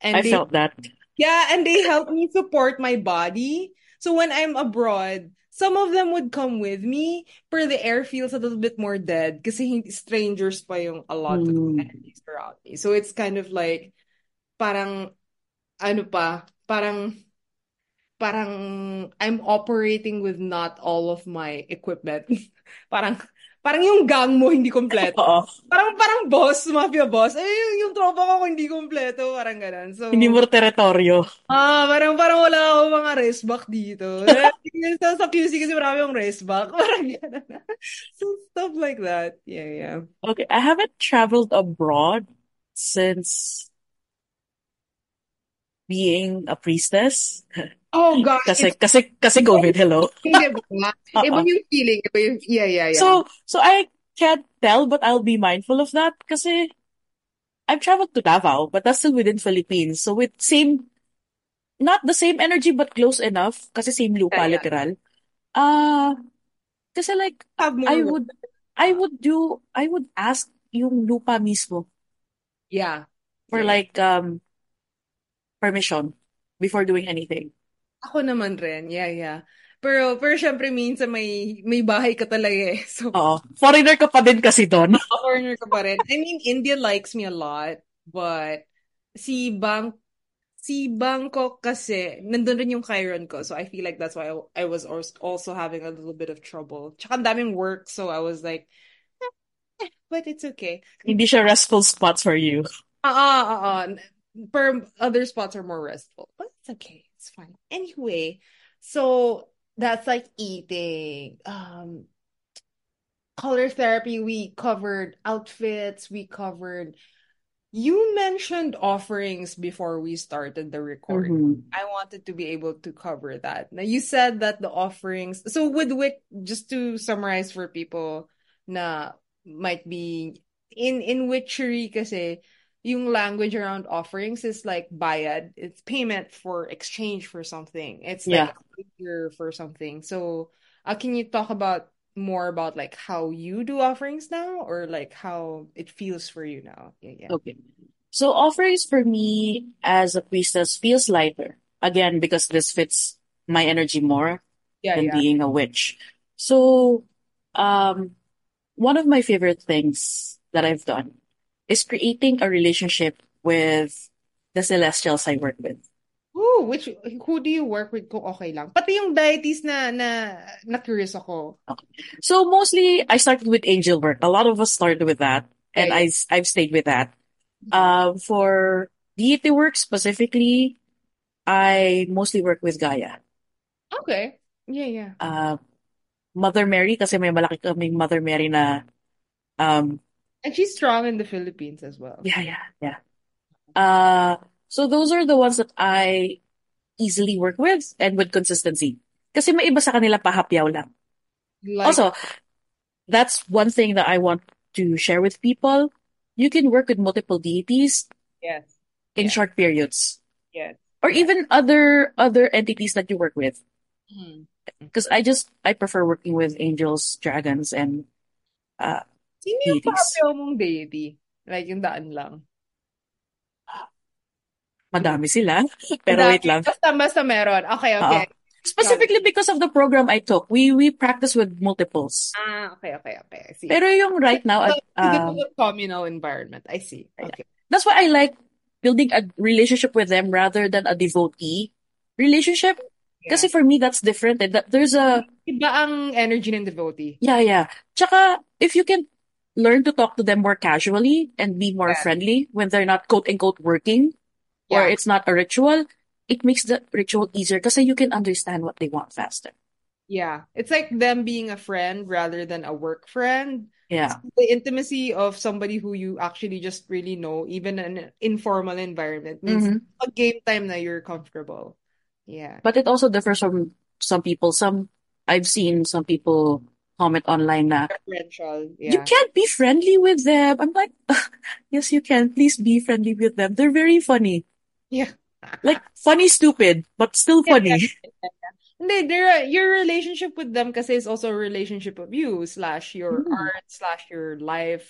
And I they, felt that. yeah, and they help me support my body. So when I'm abroad, some of them would come with me, but the air feels a little bit more dead kasi strangers pa yung a lot of Mm. energies around me. So it's kind of like, parang, ano pa, parang, parang I'm operating with not all of my equipment. [laughs] parang, parang yung gang mo hindi kompleto. Oo. Parang parang boss, mafia boss. Eh, yung, yung tropa ko hindi kompleto, parang ganun. So, Hindi mo teritoryo. ah, parang parang wala ako mga rest back dito. [laughs] Eh, sa, sa QC kasi marami yung rest back. [laughs] Parang ganun. So, stuff like that. Yeah, yeah. Okay, I haven't traveled abroad since being a priestess. Oh, God. [laughs] Kasi, It's kasi, kasi COVID, hello. [laughs] Iba ba? Iba yung feeling. Iba yung, yeah, yeah, yeah. So, so I can't tell, but I'll be mindful of that kasi I've traveled to Davao, but that's still within Philippines. So with same, not the same energy, but close enough kasi same lupa, Yeah, yeah. literal. Uh, kasi like, I would, I would do, I would ask yung lupa mismo Yeah. for Yeah. like, um, permission before doing anything. Ako naman rin. Yeah, yeah. Pero, pero syempre, minsan may, may bahay ka talaga eh. So, Oo. Foreigner ka pa din kasi doon. [laughs] foreigner ka pa rin. I mean, India likes me a lot, but si Bang si Bangkok kasi, nandun rin yung Chiron ko. So, I feel like that's why I, I was als- also having a little bit of trouble. Tsaka daming work, so I was like, eh, but it's okay. Hindi siya restful spots for you. Ah, ah, ah. Per other spots are more restful, but it's okay. It's fine. Anyway, so that's like eating. Um, color therapy, we covered outfits, we covered. You mentioned offerings before we started the recording. Mhm. I wanted to be able to cover that. Now, you said that the offerings, so with which, just to summarize for people na might be in in witchery kasi yung language around offerings is like bayad. It's payment for exchange for something. It's like Yeah. a for something. So, uh, can you talk about more about like how you do offerings now or like how it feels for you now? Yeah, yeah. Okay. So offerings for me as a priestess feels lighter. Again, because this fits my energy more Yeah, than being a witch. So, um, one of my favorite things that I've done is creating a relationship with the celestials I work with. Ooh, which who do you work with kung okay lang? Pati yung deities na na na curious ako. Okay. So mostly I started with angel work. A lot of us started with that, and I I've stayed with that. Um, for deity work specifically, I mostly work with Gaia. Okay. Yeah, yeah. Uh, Mother Mary kasi may malaki kaming Mother Mary na um And she's strong in the Philippines as well. yeah yeah yeah. Uh, so those are the ones that I easily work with and with consistency. Kasi may iba sa kanila pahapyaw lang. Like, Also, that's one thing that I want to share with people. You can work with multiple deities yes, in yes, short periods, yes, or yes. even other other entities that you work with. Because I just I prefer working with angels, dragons, and uh, Sino yung pahapyaw mong deity? Like yung daan lang. Madami sila. [laughs] Pero dami. wait lang. Basta, basta meron. Okay, okay. It. Specifically because of the program I took, we we practice with multiples. Ah, okay, okay, okay. I see. Pero yung right now, at, um, the communal environment. I see. Okay. that's why I like building a relationship with them rather than a devotee relationship. Yeah. Kasi for me, that's different. eh. That there's a Iba ang energy ng devotee. yeah, yeah. Tsaka if you can learn to talk to them more casually and be more Yeah. friendly when they're not quote unquote working or it's not a ritual, it makes the ritual easier because you can understand what they want faster. Yeah. It's like them being a friend rather than a work friend. Yeah. The intimacy of somebody who you actually just really know, even in an informal environment, means hmm a game time that you're comfortable. Yeah. But it also differs from some people. Some I've seen some people comment online na Preferential. you can't be friendly with them. I'm like, [laughs] yes, you can. Please be friendly with them. They're very funny. Yeah. Like funny, stupid, but still Yeah, funny. yeah. Hindi, there, your relationship with them kasi is also a relationship of you slash your Mm. art slash your life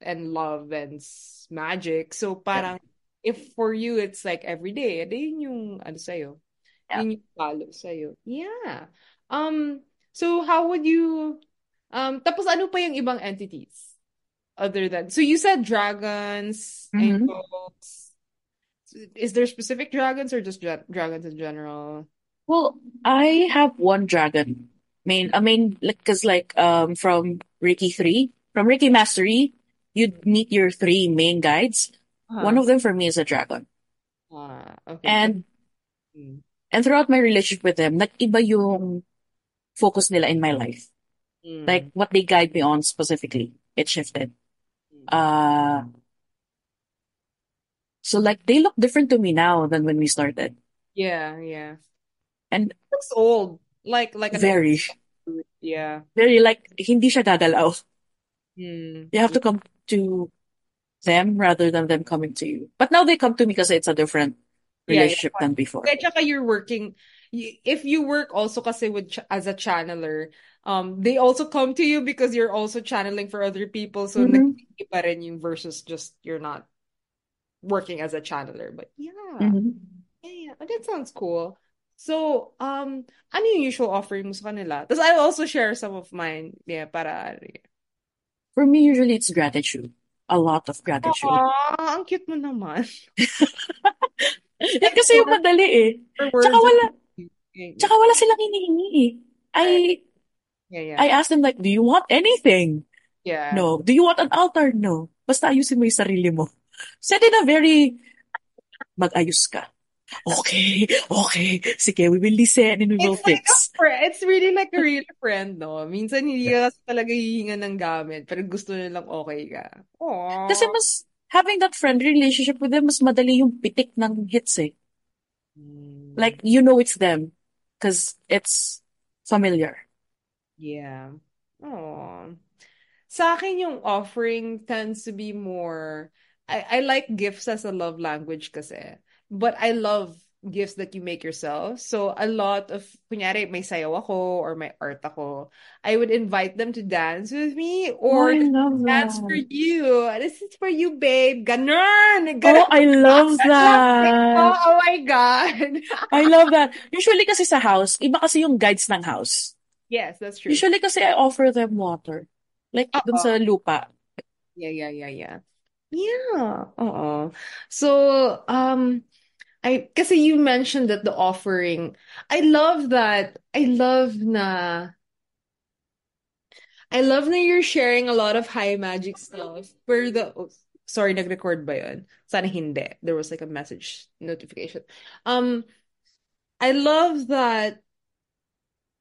and love and magic. So Yeah. parang if for you it's like every day, edi yun yung ano sa'yo. Yeah. Yun yung follow sa'yo. Yeah. Um, so how would you um tapos ano pa yung ibang entities other than so you said dragons, hmm angels. Is there specific dragons or just dra- dragons in general? Well, I have one dragon Main, main, like, cause like, um, from Reiki 3, from Reiki Mastery, you'd meet your three main guides. One Uh-huh. of them for me is a dragon. Ah, okay. And, Mm. and throughout my relationship with them, nag-iba yung focus nila in my life. Mm. Like, what they guide me on specifically, it shifted. Uh, so like, they look different to me now than when we started. Yeah, yeah. And Looks old. Like like very, old yeah. very like, hindi siya gagalaw. Mm. You have to come to them rather than them coming to you. But now they come to me because it's a different Yeah, yeah. relationship than before. Tsaka you're working if you work also kasi with as a channeler, um they also come to you because you're also channeling for other people. So Mhm. nag-iba rin yung versus just you're not working as a channeler. But yeah. Mhm. Yeah, yeah. Oh, that sounds cool. So, um, ano yung usual offering mo sa kanila? Tapos I'll also share some of mine. Yeah, para... For me, usually it's gratitude. A lot of gratitude. Aww, ang cute mo naman. Yan [laughs] kasi yung madali eh. Tsaka wala, are- tsaka wala silang hinihingi eh. I, Yeah, yeah. I asked them like, do you want anything? Yeah. No. Do you want an altar? No. Basta ayusin mo yung sarili mo. Said in a very, mag-ayos ka. Okay, okay. Sige, we will listen and we will It's like a fix. friend. It's really like a real friend, no? Minsan hindi ka kasi talaga hihinga ng gamit, pero gusto nilang okay ka. Aww. Kasi mas, having that friendly relationship with them, mas madali yung pitik ng hits eh. Mm, Like, you know it's them. Because it's familiar. yeah. Oh. Sa akin yung offering tends to be more I, I like gifts as a love language kasi. But I love gifts that you make yourself. So a lot of, kunyari, may sayaw ako or may art ako, I would invite them to dance with me or Oh, dance that. for you. This is for you, babe. Ganon! Oh, I love [laughs] Oh, that. oh my God. [laughs] I love that. Usually kasi sa house, iba kasi yung guides ng house. Yes, that's true. Usually kasi I offer them water. Like dun Oo. sa lupa. Yeah, yeah, yeah, yeah. Yeah. Uh-oh. So, um, I kasi you mentioned that the offering. I love that. I love na I love na you're sharing a lot of high magic stuff. For the oh, sorry, nag-record ba yun? Sana hindi. There was like a message notification. Um, I love that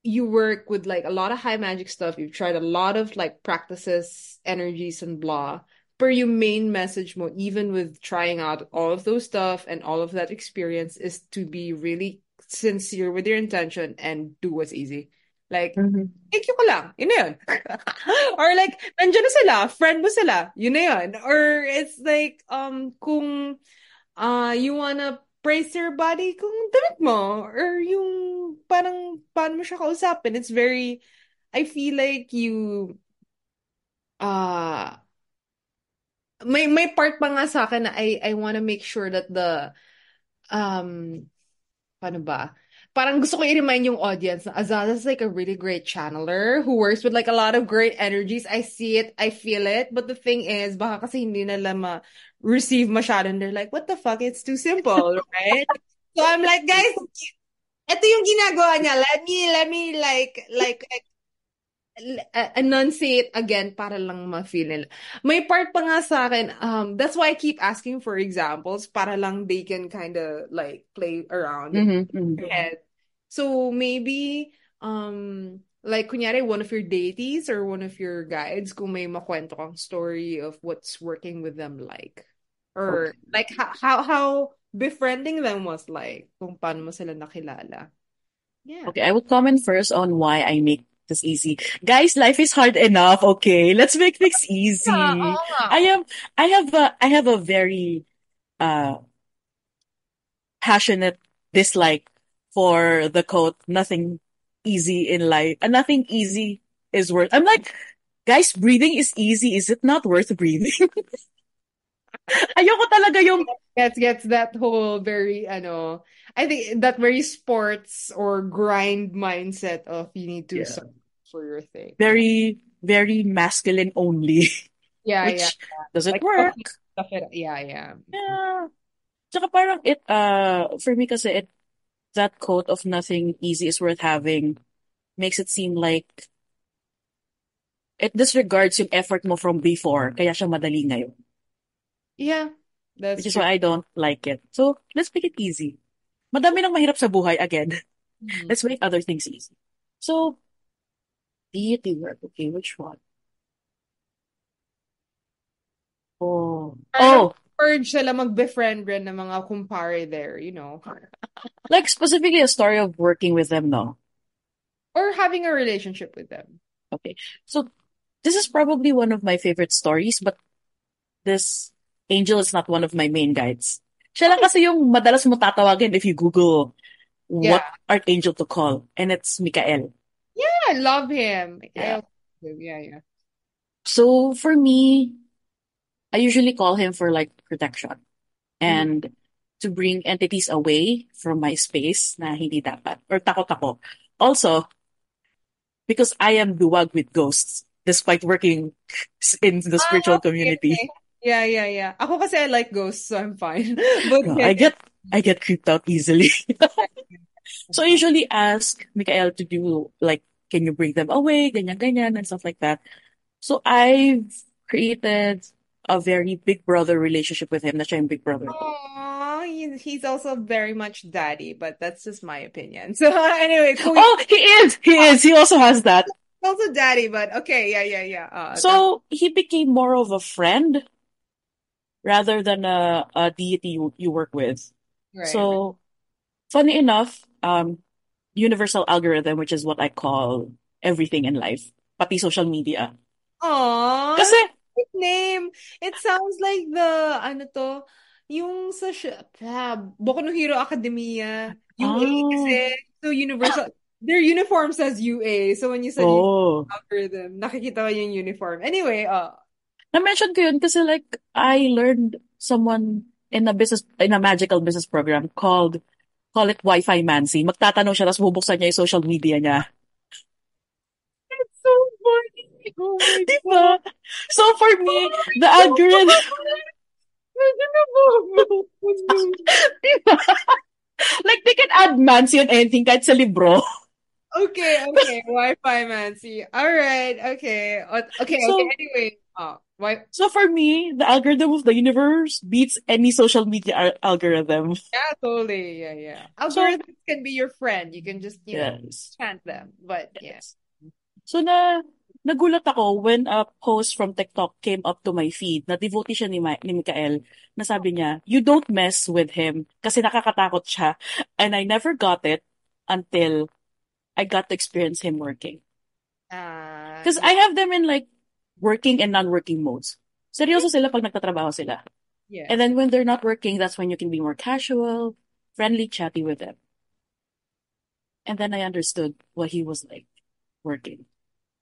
you work with like a lot of high magic stuff. You've tried a lot of like practices, energies, and blah. Per your main message mo, even with trying out all of those stuff and all of that experience, is to be really sincere with your intention and do what's easy. Like, Mhm. thank you ko lang. Yun na yun. [laughs] Or like, nandiyan na sila, friend mo sila. Yun na yun. Or it's like, um, kung uh, you wanna praise your body, kung damit mo. Or yung parang, paano mo siya kausapin. It's very, I feel like you, uh, may, may part pa nga sa akin na I, I wanna make sure that the, um, paano ba? Parang gusto ko i-remind yung audience na Azaza's like a really great channeler who works with like a lot of great energies. I see it, I feel it. But the thing is, baka kasi hindi nila ma-receive masyado and they're like, what the fuck? It's too simple, right? So I'm like, guys, ito yung ginagawa niya. Let me, let me like, like, like uh, enunciate again para lang ma-feel nila. May part pa nga sa akin, um, that's why I keep asking for examples para lang they can kind of like play around Mhm, mhm. head. So maybe, um, like kunyari one of your deities or one of your guides, kung may makwento kang story of what's working with them like. Or Okay. like how, how, how befriending them was like, kung paano mo sila nakilala. Yeah. Okay, I will comment first on why I make this easy. Guys, life is hard enough, okay? Let's make things easy. Yeah. I am I have a I have a very uh passionate dislike for the quote nothing easy in life. And nothing easy is worth I'm like, guys, breathing is easy. Is it not worth breathing? [laughs] Ayoko talaga yung gets gets that whole very ano I think that very sports or grind mindset of you need to Yeah. For your thing. very very masculine only, [laughs] Yeah, which yeah. doesn't Like work. stuff it. Yeah, yeah. Yeah. Tsaka parang it, uh, for me kasi it, that quote of nothing easy is worth having makes it seem like it disregards yung effort mo from before, kaya siya madali ngayon. Yeah, that's Which is true. why I don't like it. So, let's make it easy. Madami nang mahirap sa buhay, again. Mhm. Let's make other things easy. So, deity work. Okay, which one? Oh. Oh, urge sila mag-befriend rin ng mga kumpare there, you know. [laughs] like specifically a story of working with them, no? Or having a relationship with them. Okay. So, this is probably one of my favorite stories, but this angel is not one of my main guides. Siya lang kasi yung madalas mo tatawagin if you Google what Yeah. archangel to call, and it's Mikael. I love him. I Yeah. also do. Yeah, yeah. So for me, I usually call him for like protection and to bring entities away from my space na hindi dapat or takot ako. Also, because I am duwag with ghosts despite working [laughs] in the spiritual Ah, okay, community. okay. Yeah, yeah, yeah. Ako kasi I like ghosts, so I'm fine. [laughs] But No, I get I get creeped out easily. [laughs] So I usually ask Mikael to do like, can you bring them away, ganyan, ganyan, and stuff like that. So I've created a very big brother relationship with him na siya yung big brother ko. Aw, he- he's also very much daddy, but that's just my opinion. [laughs] So anyway, cool. Oh, he is! He is! He also has that. He's also daddy, but okay, yeah, yeah, yeah. Uh, that's So he became more of a friend rather than a, a deity you, you work with. right. So funny enough, um, universal algorithm, which is what I call everything in life, pati social media. Aw, Kasi name. It sounds like the, ano to, yung sa, ah, Boku no Hero Academia, UA Ah. kasi, so universal, their uniform says UA, so when you said Oh. algorithm, nakikita ko yung uniform. Anyway, uh, Na-mention ko yun kasi like I learned someone in a business in a magical business program called call it Wi-Fi Mancy. Magtatanong siya tapos bubuksan niya yung social media niya. it's so funny. Oh [laughs] Di ba? So for me, the algorithm Di ba? like they can add Mancy on anything kahit sa libro. Okay, okay, Wi-Fi Mancy. All right, okay. Uh, Okay, So- okay, anyway. Uh, why, So for me, the algorithm of the universe beats any social media al- algorithm. yeah, totally, yeah, yeah. So- Algorithms can be your friend. You can just, you know, chant them. But, yeah. Yes. So na nagulat ako when a post from TikTok came up to my feed na devotee siya ni, Ma- ni Mikael na sabi niya, you don't mess with him kasi nakakatakot siya. And I never got it until I got to experience him working. Uh, Because I have them in like working and non-working modes. Seryoso sila pag nagtatrabaho sila. yeah. And then when they're not working, that's when you can be more casual, friendly, chatty with them. And then I understood what he was like working.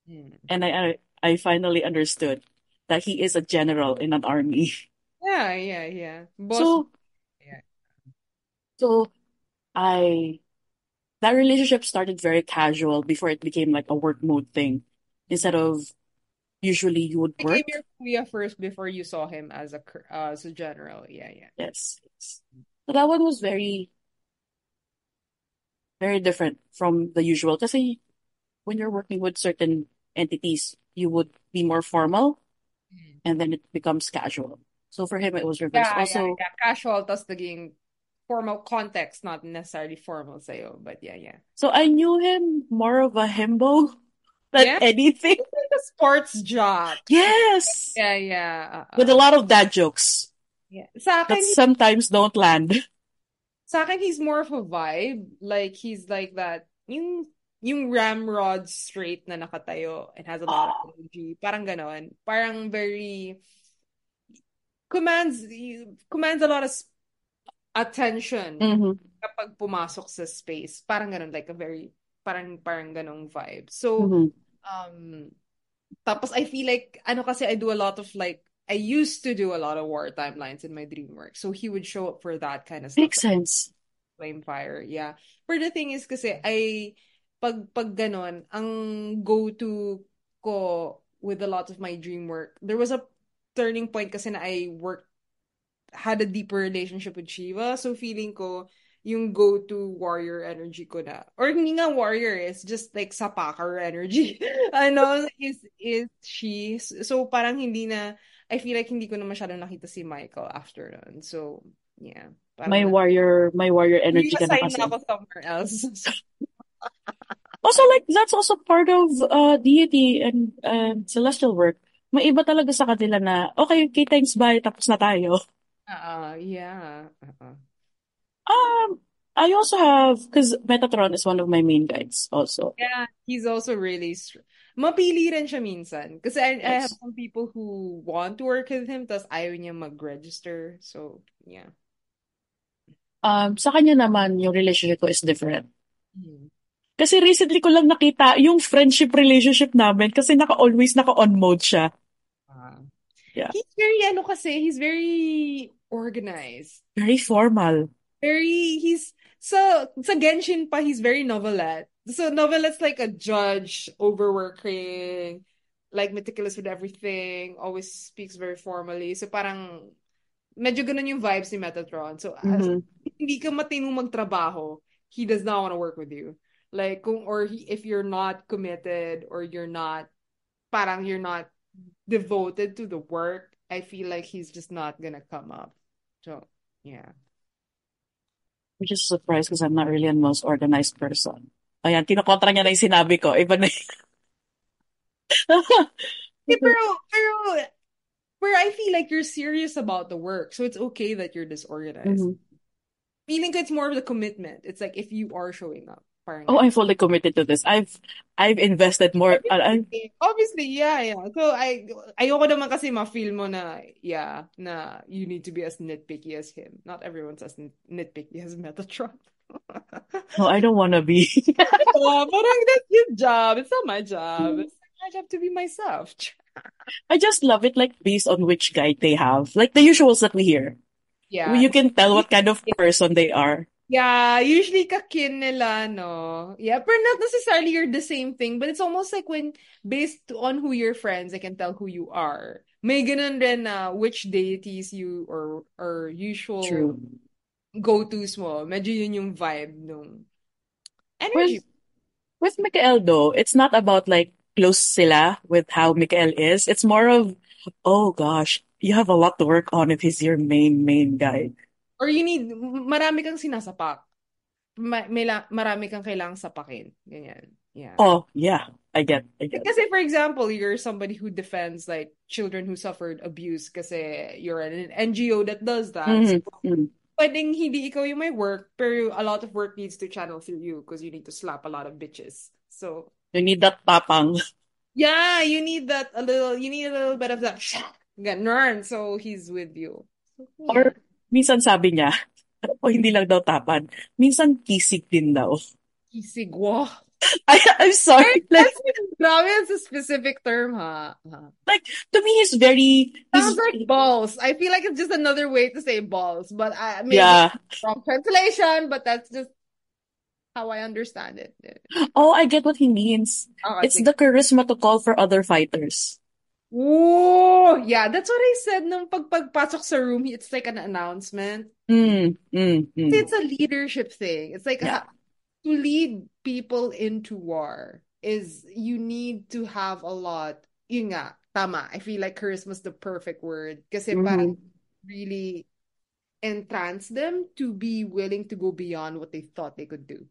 Mm. And I, I I finally understood that he is a general in an army. Yeah, yeah, yeah. Boss, So Yeah. so I that relationship started very casual before it became like a work mode thing. Instead of usually you would became work. your kuya first before you saw him as a uh, as a general. Yeah, yeah. Yes. yes. So that one was very very different from the usual. Kasi when you're working with certain entities, you would be more formal and then it becomes casual. So for him, it was reversed. Yeah, Also, yeah, yeah. Casual, tas naging formal context, not necessarily formal sa'yo. But yeah, yeah. so I knew him more of a himbo [laughs] than Yeah? anything. Like a sports job. Yes, Yeah, yeah. uh-uh. with a lot of dad jokes yeah. Sa akin, that sometimes don't land. sa akin, he's more of a vibe. Like, he's like that, yung, yung ramrod straight na nakatayo and has a lot of energy. Parang ganon. Parang very, commands, commands a lot of attention Mhm. kapag pumasok sa space. Parang ganon, like a very, parang, parang ganong vibe. So, Mhm. Um, tapos I feel like, ano kasi I do a lot of like, I used to do a lot of war timelines in my dream work. So he would show up for that kind of stuff. Makes sense. Flame fire, yeah. But the thing is kasi, I, pag, pag ganon, ang go-to ko with a lot of my dream work, there was a turning point kasi na I worked, had a deeper relationship with Shiva. So feeling ko, yung go-to warrior energy ko na. Or hindi nga warrior, it's just like sapakar energy. [laughs] ano, is, is she. So, parang hindi na, I feel like hindi ko na masyadong nakita si Michael after nun. So, yeah. My warrior, my warrior energy ka na kasi. na ako somewhere else. [laughs] also, like, that's also part of uh, deity and uh, celestial work. May iba talaga sa kanila na, okay, okay, thanks, bye, tapos na tayo. Uh, yeah. Uh-uh. Um, I also have because Metatron is one of my main guides also. Yeah, he's also really mapili rin siya minsan. Kasi I, yes. I have some people who want to work with him tas ayaw niya mag-register. So, yeah. Um, sa kanya naman, yung relationship ko is different. Hmm. Kasi recently ko lang nakita yung friendship relationship namin kasi naka-always naka-on mode siya. Uh, yeah. He's very, ano kasi, he's very organized. Very formal. Very he's so sa Genshin pa he's very Neuvillette. So Neuvillette's like a judge, overworking, like meticulous with everything, always speaks very formally. So parang medyo ganun yung vibes ni Metatron. So mm-hmm. as, hindi ka matinong magtrabaho, he does not want to work with you. Like kung or he, if you're not committed or you're not parang you're not devoted to the work, I feel like he's just not gonna come up. So, yeah. Which is surprised because I'm not really a most organized person. Ayan, kinokontra niya na yung sinabi ko. Iba na [laughs] pero, pero, where I feel like you're serious about the work. So it's okay that you're disorganized. Mm-hmm. Feeling it's more of the commitment. It's like if you are showing up. Parang oh, I'm fully committed to this. I've I've invested more. Obviously, uh, obviously, yeah, yeah. So I ayoko naman kasi ma-feel mo na yeah, na you need to be as nitpicky as him. Not everyone's as nitpicky as Metatron. no, I don't want to be. [laughs] oh, parang that's your job. It's not my job. It's my job to be myself. [laughs] I just love it, like based on which guide they have, like the usuals that we hear. Yeah, you can tell what kind of person they are. Yeah, usually kakin nila, no? Yeah, but not necessarily you're the same thing, but it's almost like when, based on who you're friends, I can tell who you are. May ganun rin na which deities you or or usual True. go-tos mo. Medyo yun yung vibe nung energy. With, with Mikael though, it's not about like close sila with how Mikael is. It's more of, oh gosh, you have a lot to work on if he's your main, main guy. Or you need, marami kang sinasapak. Ma- may la- marami kang kailangang sapakin. Ganyan. Yeah. Oh, yeah. I get, I get. Kasi for example, you're somebody who defends like children who suffered abuse kasi you're an NGO that does that. Mm-hmm. So, mm-hmm. pwedeng hindi ikaw yung may work, pero a lot of work needs to channel through you because you need to slap a lot of bitches. So, you need that tapang. Yeah, you need that a little, you need a little bit of that ganun. So, he's with you. So, yeah. Or minsan sabi niya, [laughs] o oh, hindi lang daw tapan, minsan kisig din daw. Kisig, wow. [laughs] I, I'm sorry. Like, grabe, it's a specific term, ha? Like, to me, he's very... Sounds like balls. I feel like it's just another way to say balls. But I maybe yeah. wrong translation, but that's just how I understand it. Oh, I get what he means. Oh, it's the charisma to call for other fighters. Oh, yeah, that's what I said nung pagpagpasok sa room, it's like an announcement. Mm, mm, mm. It's a leadership thing. It's like yeah. to lead people into war is you need to have a lot. Yun nga, tama. I feel like charisma is the perfect word. Kasi mm-hmm. parang really entrance them to be willing to go beyond what they thought they could do.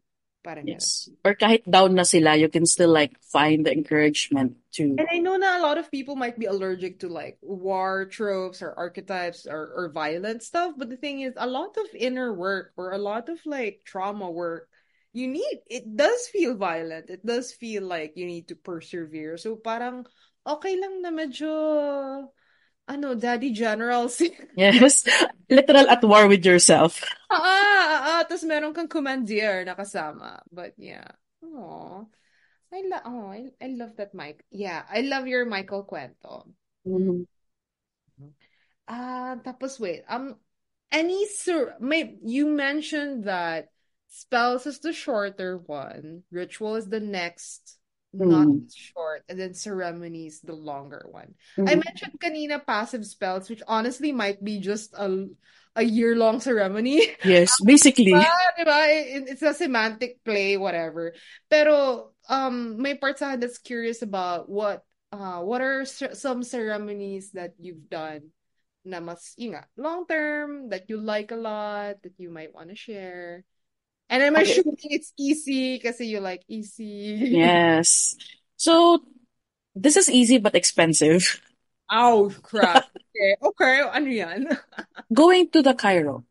Parang yes. Or kahit down na sila, you can still like find the encouragement to. And I know that a lot of people might be allergic to like war tropes or archetypes or, or violent stuff. But the thing is, a lot of inner work or a lot of like trauma work, you need, it does feel violent. It does feel like you need to persevere. So parang okay lang na medyo ano, Daddy generals. [laughs] yes. Literal at war with yourself. Ah, ah, ah, tapos meron kang commandeer na kasama. But yeah. Oh. I love oh, I, I love that Mike. Yeah, I love your Michael kwento. Mm-hmm. Ah, uh, tapos wait. Um any sur may you mentioned that spells is the shorter one, ritual is the next not Mm. short, and then ceremonies, the longer one. I Mm. mentioned kanina passive spells, which honestly might be just a a year-long ceremony. Yes, [laughs] basically. Diba? Diba? It's a semantic play, whatever. Pero um, may part sa that's curious about what uh what are some ceremonies that you've done na mas, yun long term, that you like a lot, that you might want to share. And I'm Okay. assuming it's easy kasi you like easy. Yes. So this is easy but expensive. Oh crap. Okay, okay, ano yan? [laughs] Going to the chiro.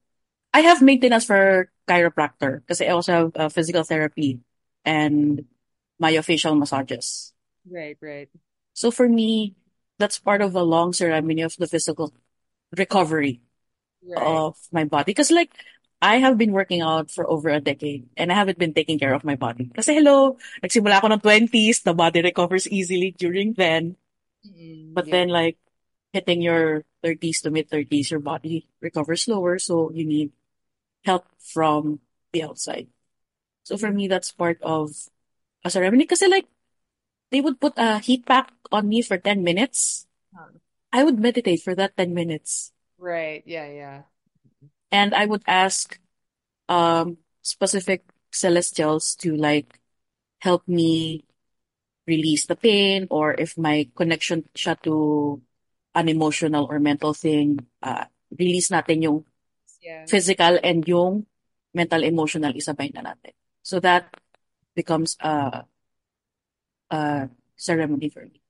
I have maintenance for chiropractor because I also have uh, physical therapy and myofascial massages. Right, right. So for me, that's part of a long ceremony of the physical recovery Right. of my body. Because like, I have been working out for over a decade and I haven't been taking care of my body. Kasi hello, nagsimula ako ng 20s, the body recovers easily during then. Mm, But yeah. then like, hitting your 30s to mid 30s, your body recovers slower. So you need help from the outside. So for me, that's part of a ceremony. Kasi like, they would put a heat pack on me for 10 minutes. Huh. I would meditate for that 10 minutes. Right, yeah, yeah. And I would ask um specific celestials to like help me release the pain or if my connection siya to an emotional or mental thing, uh, release natin yung Yeah. physical and yung mental emotional isabay na natin. So that becomes a a ceremony for me.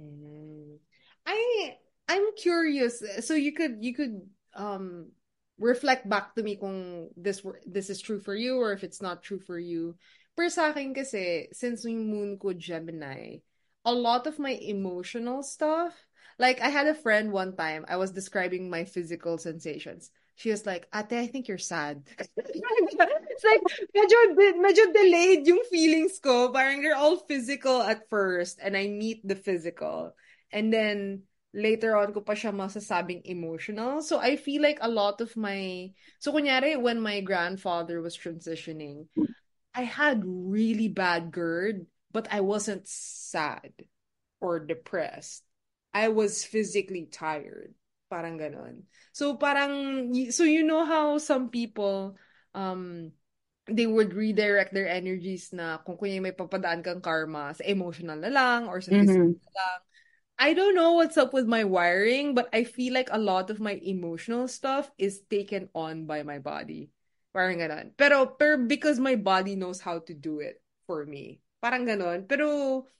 Mm. I I'm curious. So you could you could um reflect back to me kung this this is true for you or if it's not true for you. Pero sa akin kasi, since yung moon ko Gemini, a lot of my emotional stuff, like I had a friend one time, I was describing my physical sensations. She was like, Ate, I think you're sad. [laughs] it's like, medyo, medyo delayed yung feelings ko. Parang they're all physical at first and I meet the physical. And then, later on ko pa siya masasabing emotional. So I feel like a lot of my so kunyari when my grandfather was transitioning, I had really bad GERD, but I wasn't sad or depressed. I was physically tired. Parang ganon. So parang so you know how some people um they would redirect their energies na kung kunya may papadaan kang karma sa emotional na lang or sa physical Mhm. na lang. I don't know what's up with my wiring, but I feel like a lot of my emotional stuff is taken on by my body. Parang ganon. Pero, pero because my body knows how to do it for me. Parang ganon. Pero,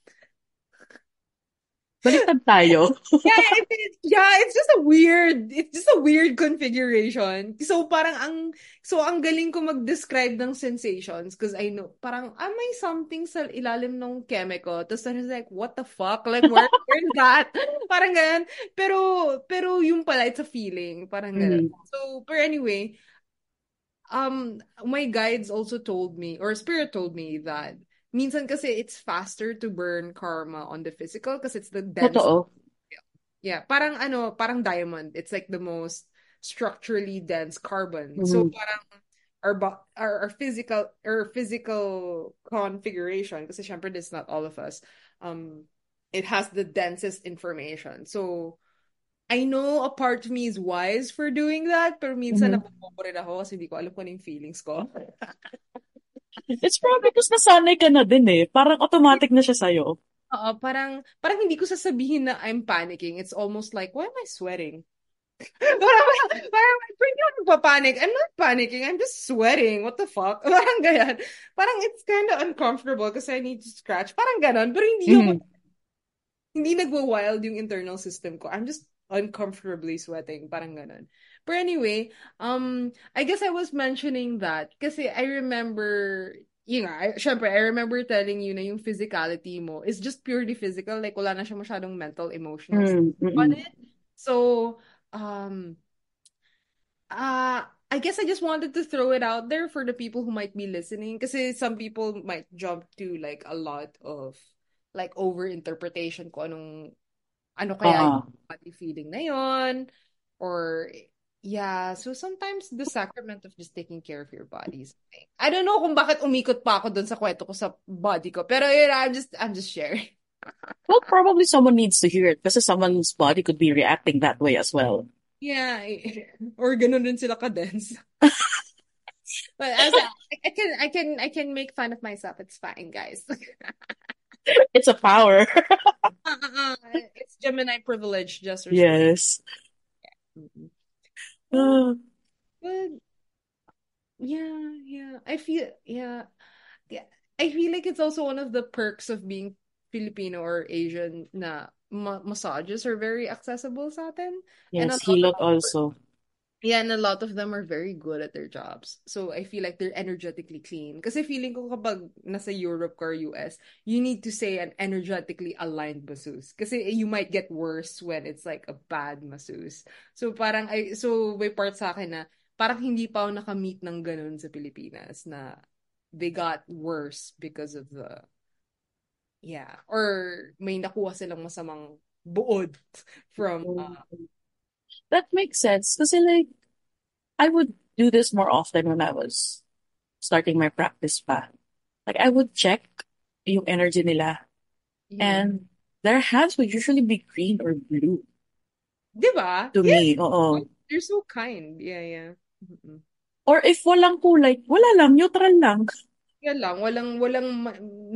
Baliktad tayo. [laughs] yeah, it, it- yeah, it's just a weird, it's just a weird configuration. So parang ang, so ang galing ko mag-describe ng sensations because I know, parang, ah, may something sa ilalim ng chemical. Tapos I was like, what the fuck? Like, where, where's that? [laughs] Parang ganun. Pero, pero yung pala, it's a feeling. Parang ganun. Mhm. So, but anyway, um, my guides also told me, or spirit told me that minsan kasi it's faster to burn karma on the physical because it's the dense Totoo. Yeah, parang ano, parang diamond. It's like the most structurally dense carbon. So Mhm. parang our bo- our, our physical our physical configuration kasi syempre this is not all of us. Um it has the densest information. So I know a part of me is wise for doing that, pero minsan Mhm. nabobobo rin ako kasi hindi ko alam kung ano yung feelings ko. [laughs] It's probably because nasanay ka na din eh. Parang automatic na siya sa'yo. Oo, parang parang hindi ko sasabihin na I'm panicking. It's almost like, why am I sweating? parang, parang, hindi ako nagpa-panic. I'm not panicking. I'm just sweating. What the fuck? [laughs] Parang ganyan. Parang it's kind of uncomfortable because I need to scratch. Parang ganon. Pero hindi ako, Mhm. hindi nagwa-wild yung internal system ko. I'm just uncomfortably sweating. Parang ganon. But anyway, um, I guess I was mentioning that kasi I remember, yun nga, I, syempre, I remember telling you na yung physicality mo is just purely physical. Like, wala na siya masyadong mental, emotional stuff Mm, on it. So, um, uh, I guess I just wanted to throw it out there for the people who might be listening. Kasi some people might jump to like a lot of like over-interpretation kung anong ano kaya Oo. yung body feeling na yon or Yeah, so sometimes the sacrament of just taking care of your body is thing. I don't know kung bakit umikot pa ako dun sa kwento ko sa body ko. Pero yun, I'm just, I'm just sharing. [laughs] Well, probably someone needs to hear it kasi someone's body could be reacting that way as well. Yeah, [laughs] or ganun din sila ka-dense. [laughs] But as I, I can, I can, I can make fun of myself. It's fine, guys. It's a power. Uh-uh. It's Gemini privilege, just. Yes. Mm-mm. Uh, [gasps] But yeah, yeah. I feel yeah. Yeah. I feel like it's also one of the perks of being Filipino or Asian na ma massages are very accessible sa atin. And yes, lot Hilot also. Yeah, and a lot of them are very good at their jobs. So I feel like they're energetically clean. Kasi feeling ko kapag nasa Europe or US, you need to say an energetically aligned masseuse. Kasi you might get worse when it's like a bad masseuse. So parang I so may part sa akin na parang hindi pa ako nakamit ng ganun sa Pilipinas na they got worse because of the yeah or may nakuha silang masamang buod [laughs] from uh, That makes sense. Kasi like, I would do this more often when I was starting my practice pa. Like, I would check yung energy nila. yeah. And their hands would usually be green or blue Diba? to Yeah, me. Oo. they're so kind. Yeah, yeah. Mm-mm. Or if walang kulay, wala lang, neutral lang. Yan lang, walang walang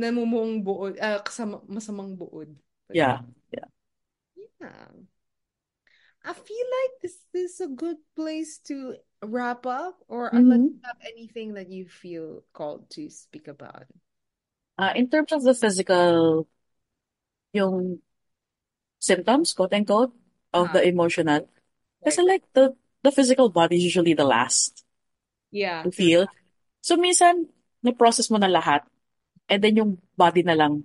namumuong buod, ah, kasama, masamang buod. But Yeah. yeah. I feel like this is a good place to wrap up, or unless Mhm. you have anything that you feel called to speak about. Uh, in terms of the physical, yung symptoms, quote unquote, of Ah, the emotional. Kasi right. like the the physical body is usually the last Yeah, to feel. So minsan, na-process mo na lahat. And then yung body na lang,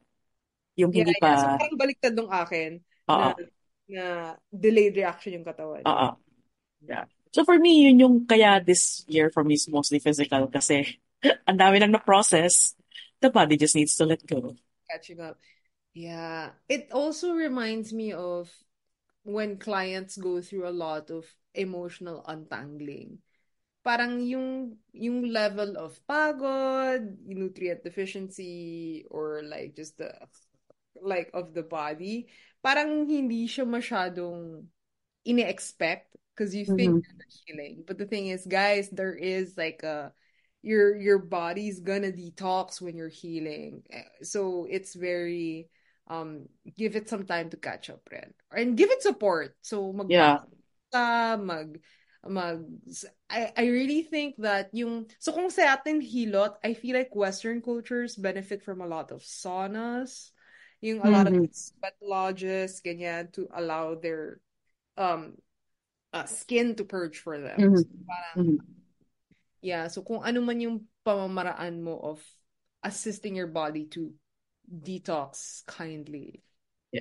yung Yeah, hindi yeah. So pa, parang baliktad nung akin oo, na na delayed reaction yung katawan. oo, Yeah. yeah. So for me, yun yung, kaya this year for me is mostly physical kasi [laughs] ang dami nang na-process. The body just needs to let go. Catching up. Yeah. It also reminds me of when clients go through a lot of emotional untangling. Parang yung yung level of pagod, nutrient deficiency, or like just the like of the body, parang hindi siya masyadong ine-expect because you think Mhm. you're healing. But the thing is, guys, there is like a your your body's gonna detox when you're healing. Eh, So it's very um give it some time to catch up rin. And give it support. So Yeah. magbasa, mag mag I I really think that yung so kung sa atin hilot, I feel like Western cultures benefit from a lot of saunas, yung a lot of sweat lodges, ganyan, to allow their um uh, skin to purge for them. So Mhm. parang Mhm. yeah, so kung ano man yung pamamaraan mo of assisting your body to detox kindly,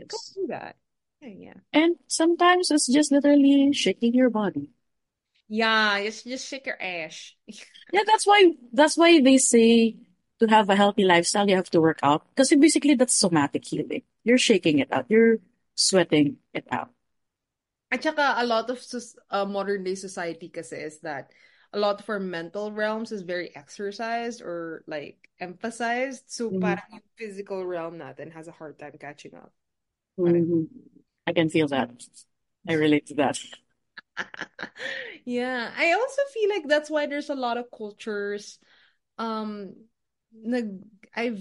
go Yes. do that. Yeah, yeah. And sometimes it's just literally shaking your body. Yeah, just just shake your ass. [laughs] Yeah, that's why that's why they say to have a healthy lifestyle, you have to work out. Because basically that's somatic healing. You're shaking it out. You're sweating it out. At saka a lot of uh, modern day society kasi is that a lot of our mental realms is very exercised or like emphasized. So Mhm. parang yung physical realm natin has a hard time catching up. Mhm. I can feel that. I relate to that. [laughs] Yeah, I also feel like that's why there's a lot of cultures. Um, I've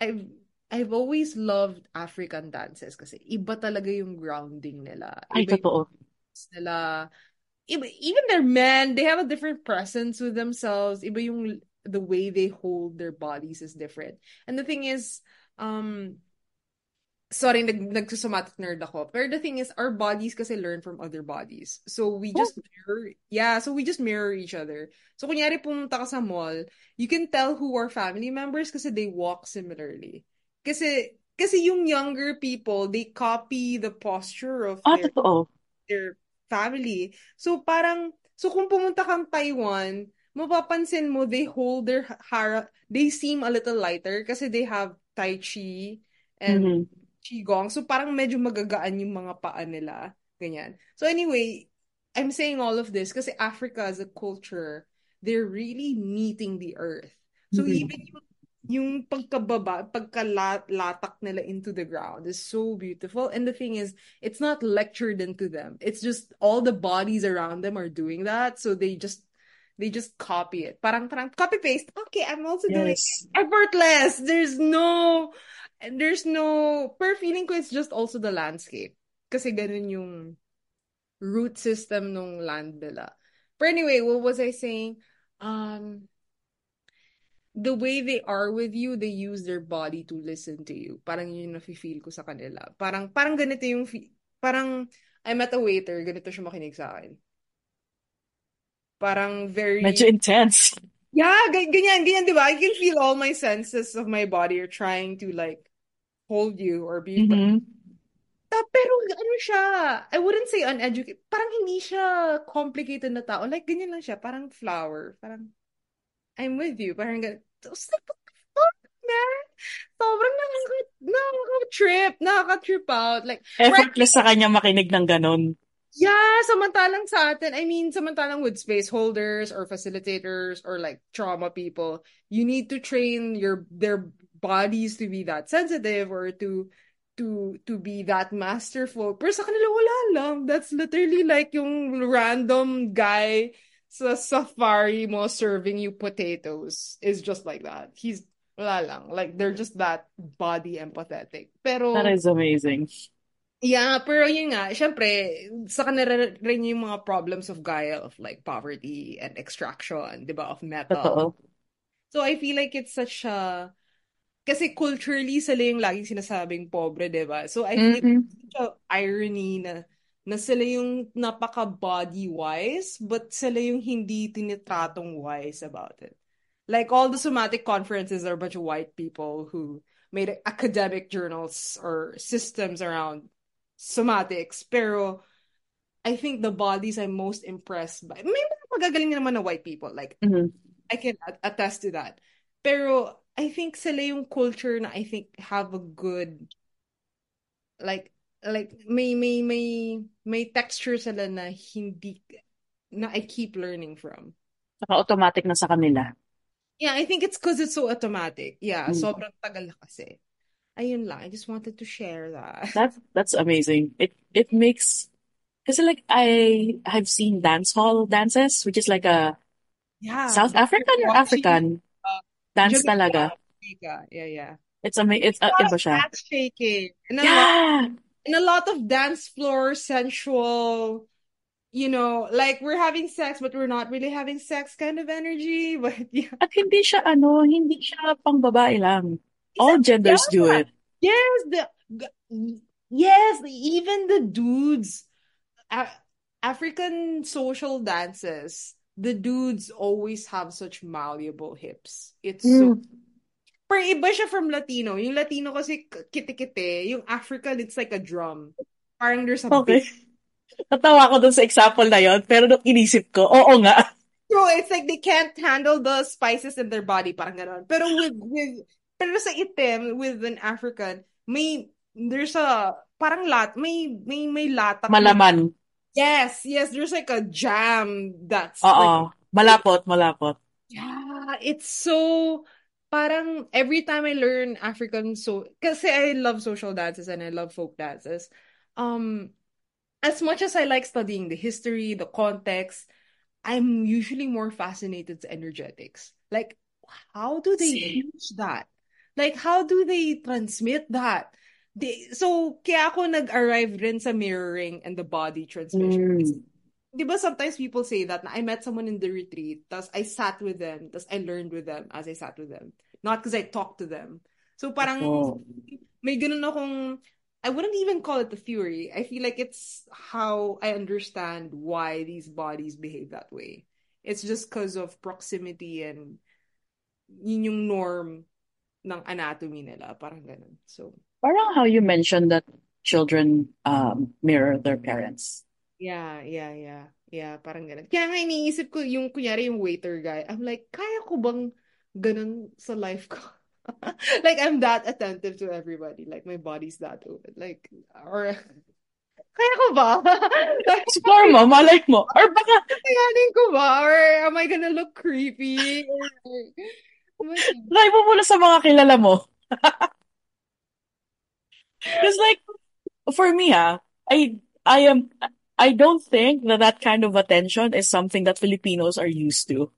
I've I've always loved African dances kasi iba talaga yung grounding nila. Ay, Iba totoo. nila. Iba, even their men, they have a different presence with themselves. Iba yung the way they hold their bodies is different. And the thing is, um, sorry, nag nagsusomatic nerd ako. Pero the thing is, our bodies kasi learn from other bodies. So we Oh, just mirror, yeah, so we just mirror each other. So kunyari pumunta ka sa mall, you can tell who are family members kasi they walk similarly. Kasi kasi yung younger people, they copy the posture of ah, their totoo. their family. So parang so kung pumunta kang Taiwan, mapapansin mo they hold their hara they seem a little lighter kasi they have Tai Chi and Mhm. Qigong. So parang medyo magagaan yung mga paa nila. Ganyan. So anyway, I'm saying all of this because Africa as a culture, they're really meeting the earth. So Mhm. even yung, yung pagkababa, pagkalatak nila into the ground is so beautiful. And the thing is, it's not lectured into them. It's just all the bodies around them are doing that. So they just they just copy it. Parang parang copy paste. Okay, I'm also doing it. Yes. Effortless. There's no there's no per feeling ko it's just also the landscape. Kasi ganun yung root system nung land nila. But anyway, what was I saying? Um, the way they are with you, they use their body to listen to you. Parang yun yung nafe-feel ko sa kanila. Parang, parang ganito yung, parang, I met a waiter, ganito siya makinig sa akin. Parang very, Medyo intense. yeah, ga- ganyan, ganyan, di ba? I can feel all my senses of my body are trying to like, hold you or be, Mhm. Ah, pero ano siya, I wouldn't say uneducated. Parang hindi siya complicated na tao. Like, ganyan lang siya. Parang flower. Parang, I'm with you. Parang ganyan. Like, what the fuck, man? Sobrang nakaka, nakaka-trip. Nakaka-trip out. Like, right, Effortless sa kanya makinig ng ganun. yeah, samantalang sa atin, I mean, samantalang with space holders or facilitators or like trauma people, you need to train your their bodies to be that sensitive or to to to be that masterful. Pero sa kanila wala lang. That's literally like yung random guy sa safari mo serving you potatoes is just like that. He's wala lang. Like they're just that body empathetic. Pero That is amazing. Yeah, pero yun nga, syempre, sa kanila rin yung mga problems of Gaia of like poverty and extraction, di ba, of metal. Totoo. So I feel like it's such a, kasi culturally sila yung laging sinasabing pobre, di ba? So I feel Mhm. it's such a irony na, na sila yung napaka-body wise, but sila yung hindi tinitratong wise about it. Like all the somatic conferences are a bunch of white people who made academic journals or systems around somatics. Pero I think the bodies I'm most impressed by. May mga magagaling naman na white people. Like Mhm. I can attest to that. Pero I think sila yung culture na I think have a good like like may may may may texture sila na hindi na I keep learning from. Saka automatic na sa kanila. Yeah, I think it's because it's so automatic. Yeah, Mm. sobrang tagal na kasi. Ayun lang. I just wanted to share that. [laughs] That's that's amazing. It it makes because like I have seen dance hall dances, which is like a Yeah. South African or African dance Jamaica. talaga. Yeah, yeah. It's ama it's A uh, lot iba siya. ass shaking. And a lot Yeah. and a lot of dance floor sensual, you know, like we're having sex but we're not really having sex kind of energy. [laughs] But yeah. At hindi siya ano, hindi siya pang babae lang. All genders do it. Yes, the yes, even the dudes, African social dances, the dudes always have such malleable hips. It's so Mm. Pero iba siya from Latino. Yung Latino kasi k- kite-kite. Yung African, it's like a drum. Parang there's a Okay. beat. Natawa ko dun sa example na yon, pero nung inisip ko, oo nga. So it's like they can't handle the spices in their body. Parang ganon. Pero with, with, pero sa itim, with an African, may, there's a, parang lat, may, may, may latak. na- Malaman. Yes, yes, there's like a jam that's like, Oo. Malapot, malapot. yeah, it's so, parang every time I learn African, so, kasi I love social dances and I love folk dances, um, as much as I like studying the history, the context, I'm usually more fascinated to energetics. Like, how do they Same. teach that? Like, how do they transmit that? They, so, kaya ako nag-arrive rin sa mirroring and the body transmission. Mm. Di ba sometimes people say that na I met someone in the retreat, tas I sat with them, tas I learned with them as I sat with them. Not because I talked to them. So parang Oo. may ganun akong, I wouldn't even call it the theory. I feel like it's how I understand why these bodies behave that way. It's just because of proximity and yun yung norm ng anatomy nila. Parang ganun. So, Parang how you mentioned that children um, mirror their parents. Yeah, yeah, yeah. Yeah, parang ganun. Kaya nga iniisip ko yung kunyari yung waiter guy. I'm like, kaya ko bang ganun sa life ko? [laughs] Like I'm that attentive to everybody. Like my body's that open. Like or [laughs] Kaya ko ba? [laughs] Explore mo, malay mo. Or baka, Kayanin ko ba? Or am I gonna look creepy? Or, oh try mo muna sa mga kilala mo. Because like, for me, ah, I, I am, I don't think that that kind of attention is something that Filipinos are used to.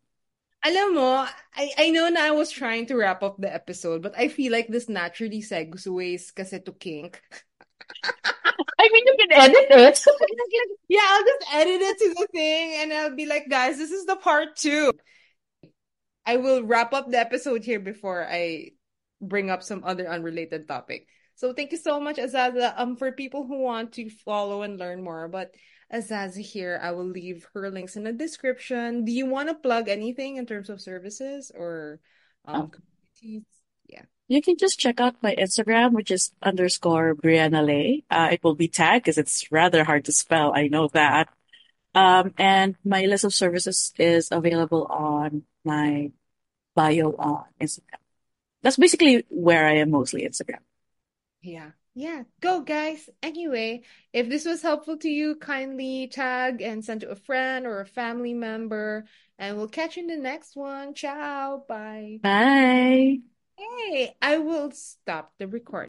Alam mo, I, I know na I was trying to wrap up the episode, but I feel like this naturally segues kasi to kink. [laughs] I mean, you can edit it. [laughs] Yeah, I'll just edit it to the thing and I'll be like, guys, this is the part two. I will wrap up the episode here before I bring up some other unrelated topic. So thank you so much, Azaza. Um, for people who want to follow and learn more about Azaza here, I will leave her links in the description. Do you want to plug anything in terms of services or um communities? Yeah. You can just check out my Instagram, which is underscore Brialanae. Uh, it will be tagged because it's rather hard to spell. I know that. Um, and my list of services is available on my bio on Instagram. That's basically where I am mostly Instagram. Yeah. Yeah. Go, guys. Anyway, if this was helpful to you, kindly tag and send to a friend or a family member. And we'll catch you in the next one. Ciao. Bye. Bye. Hey, I will stop the recording.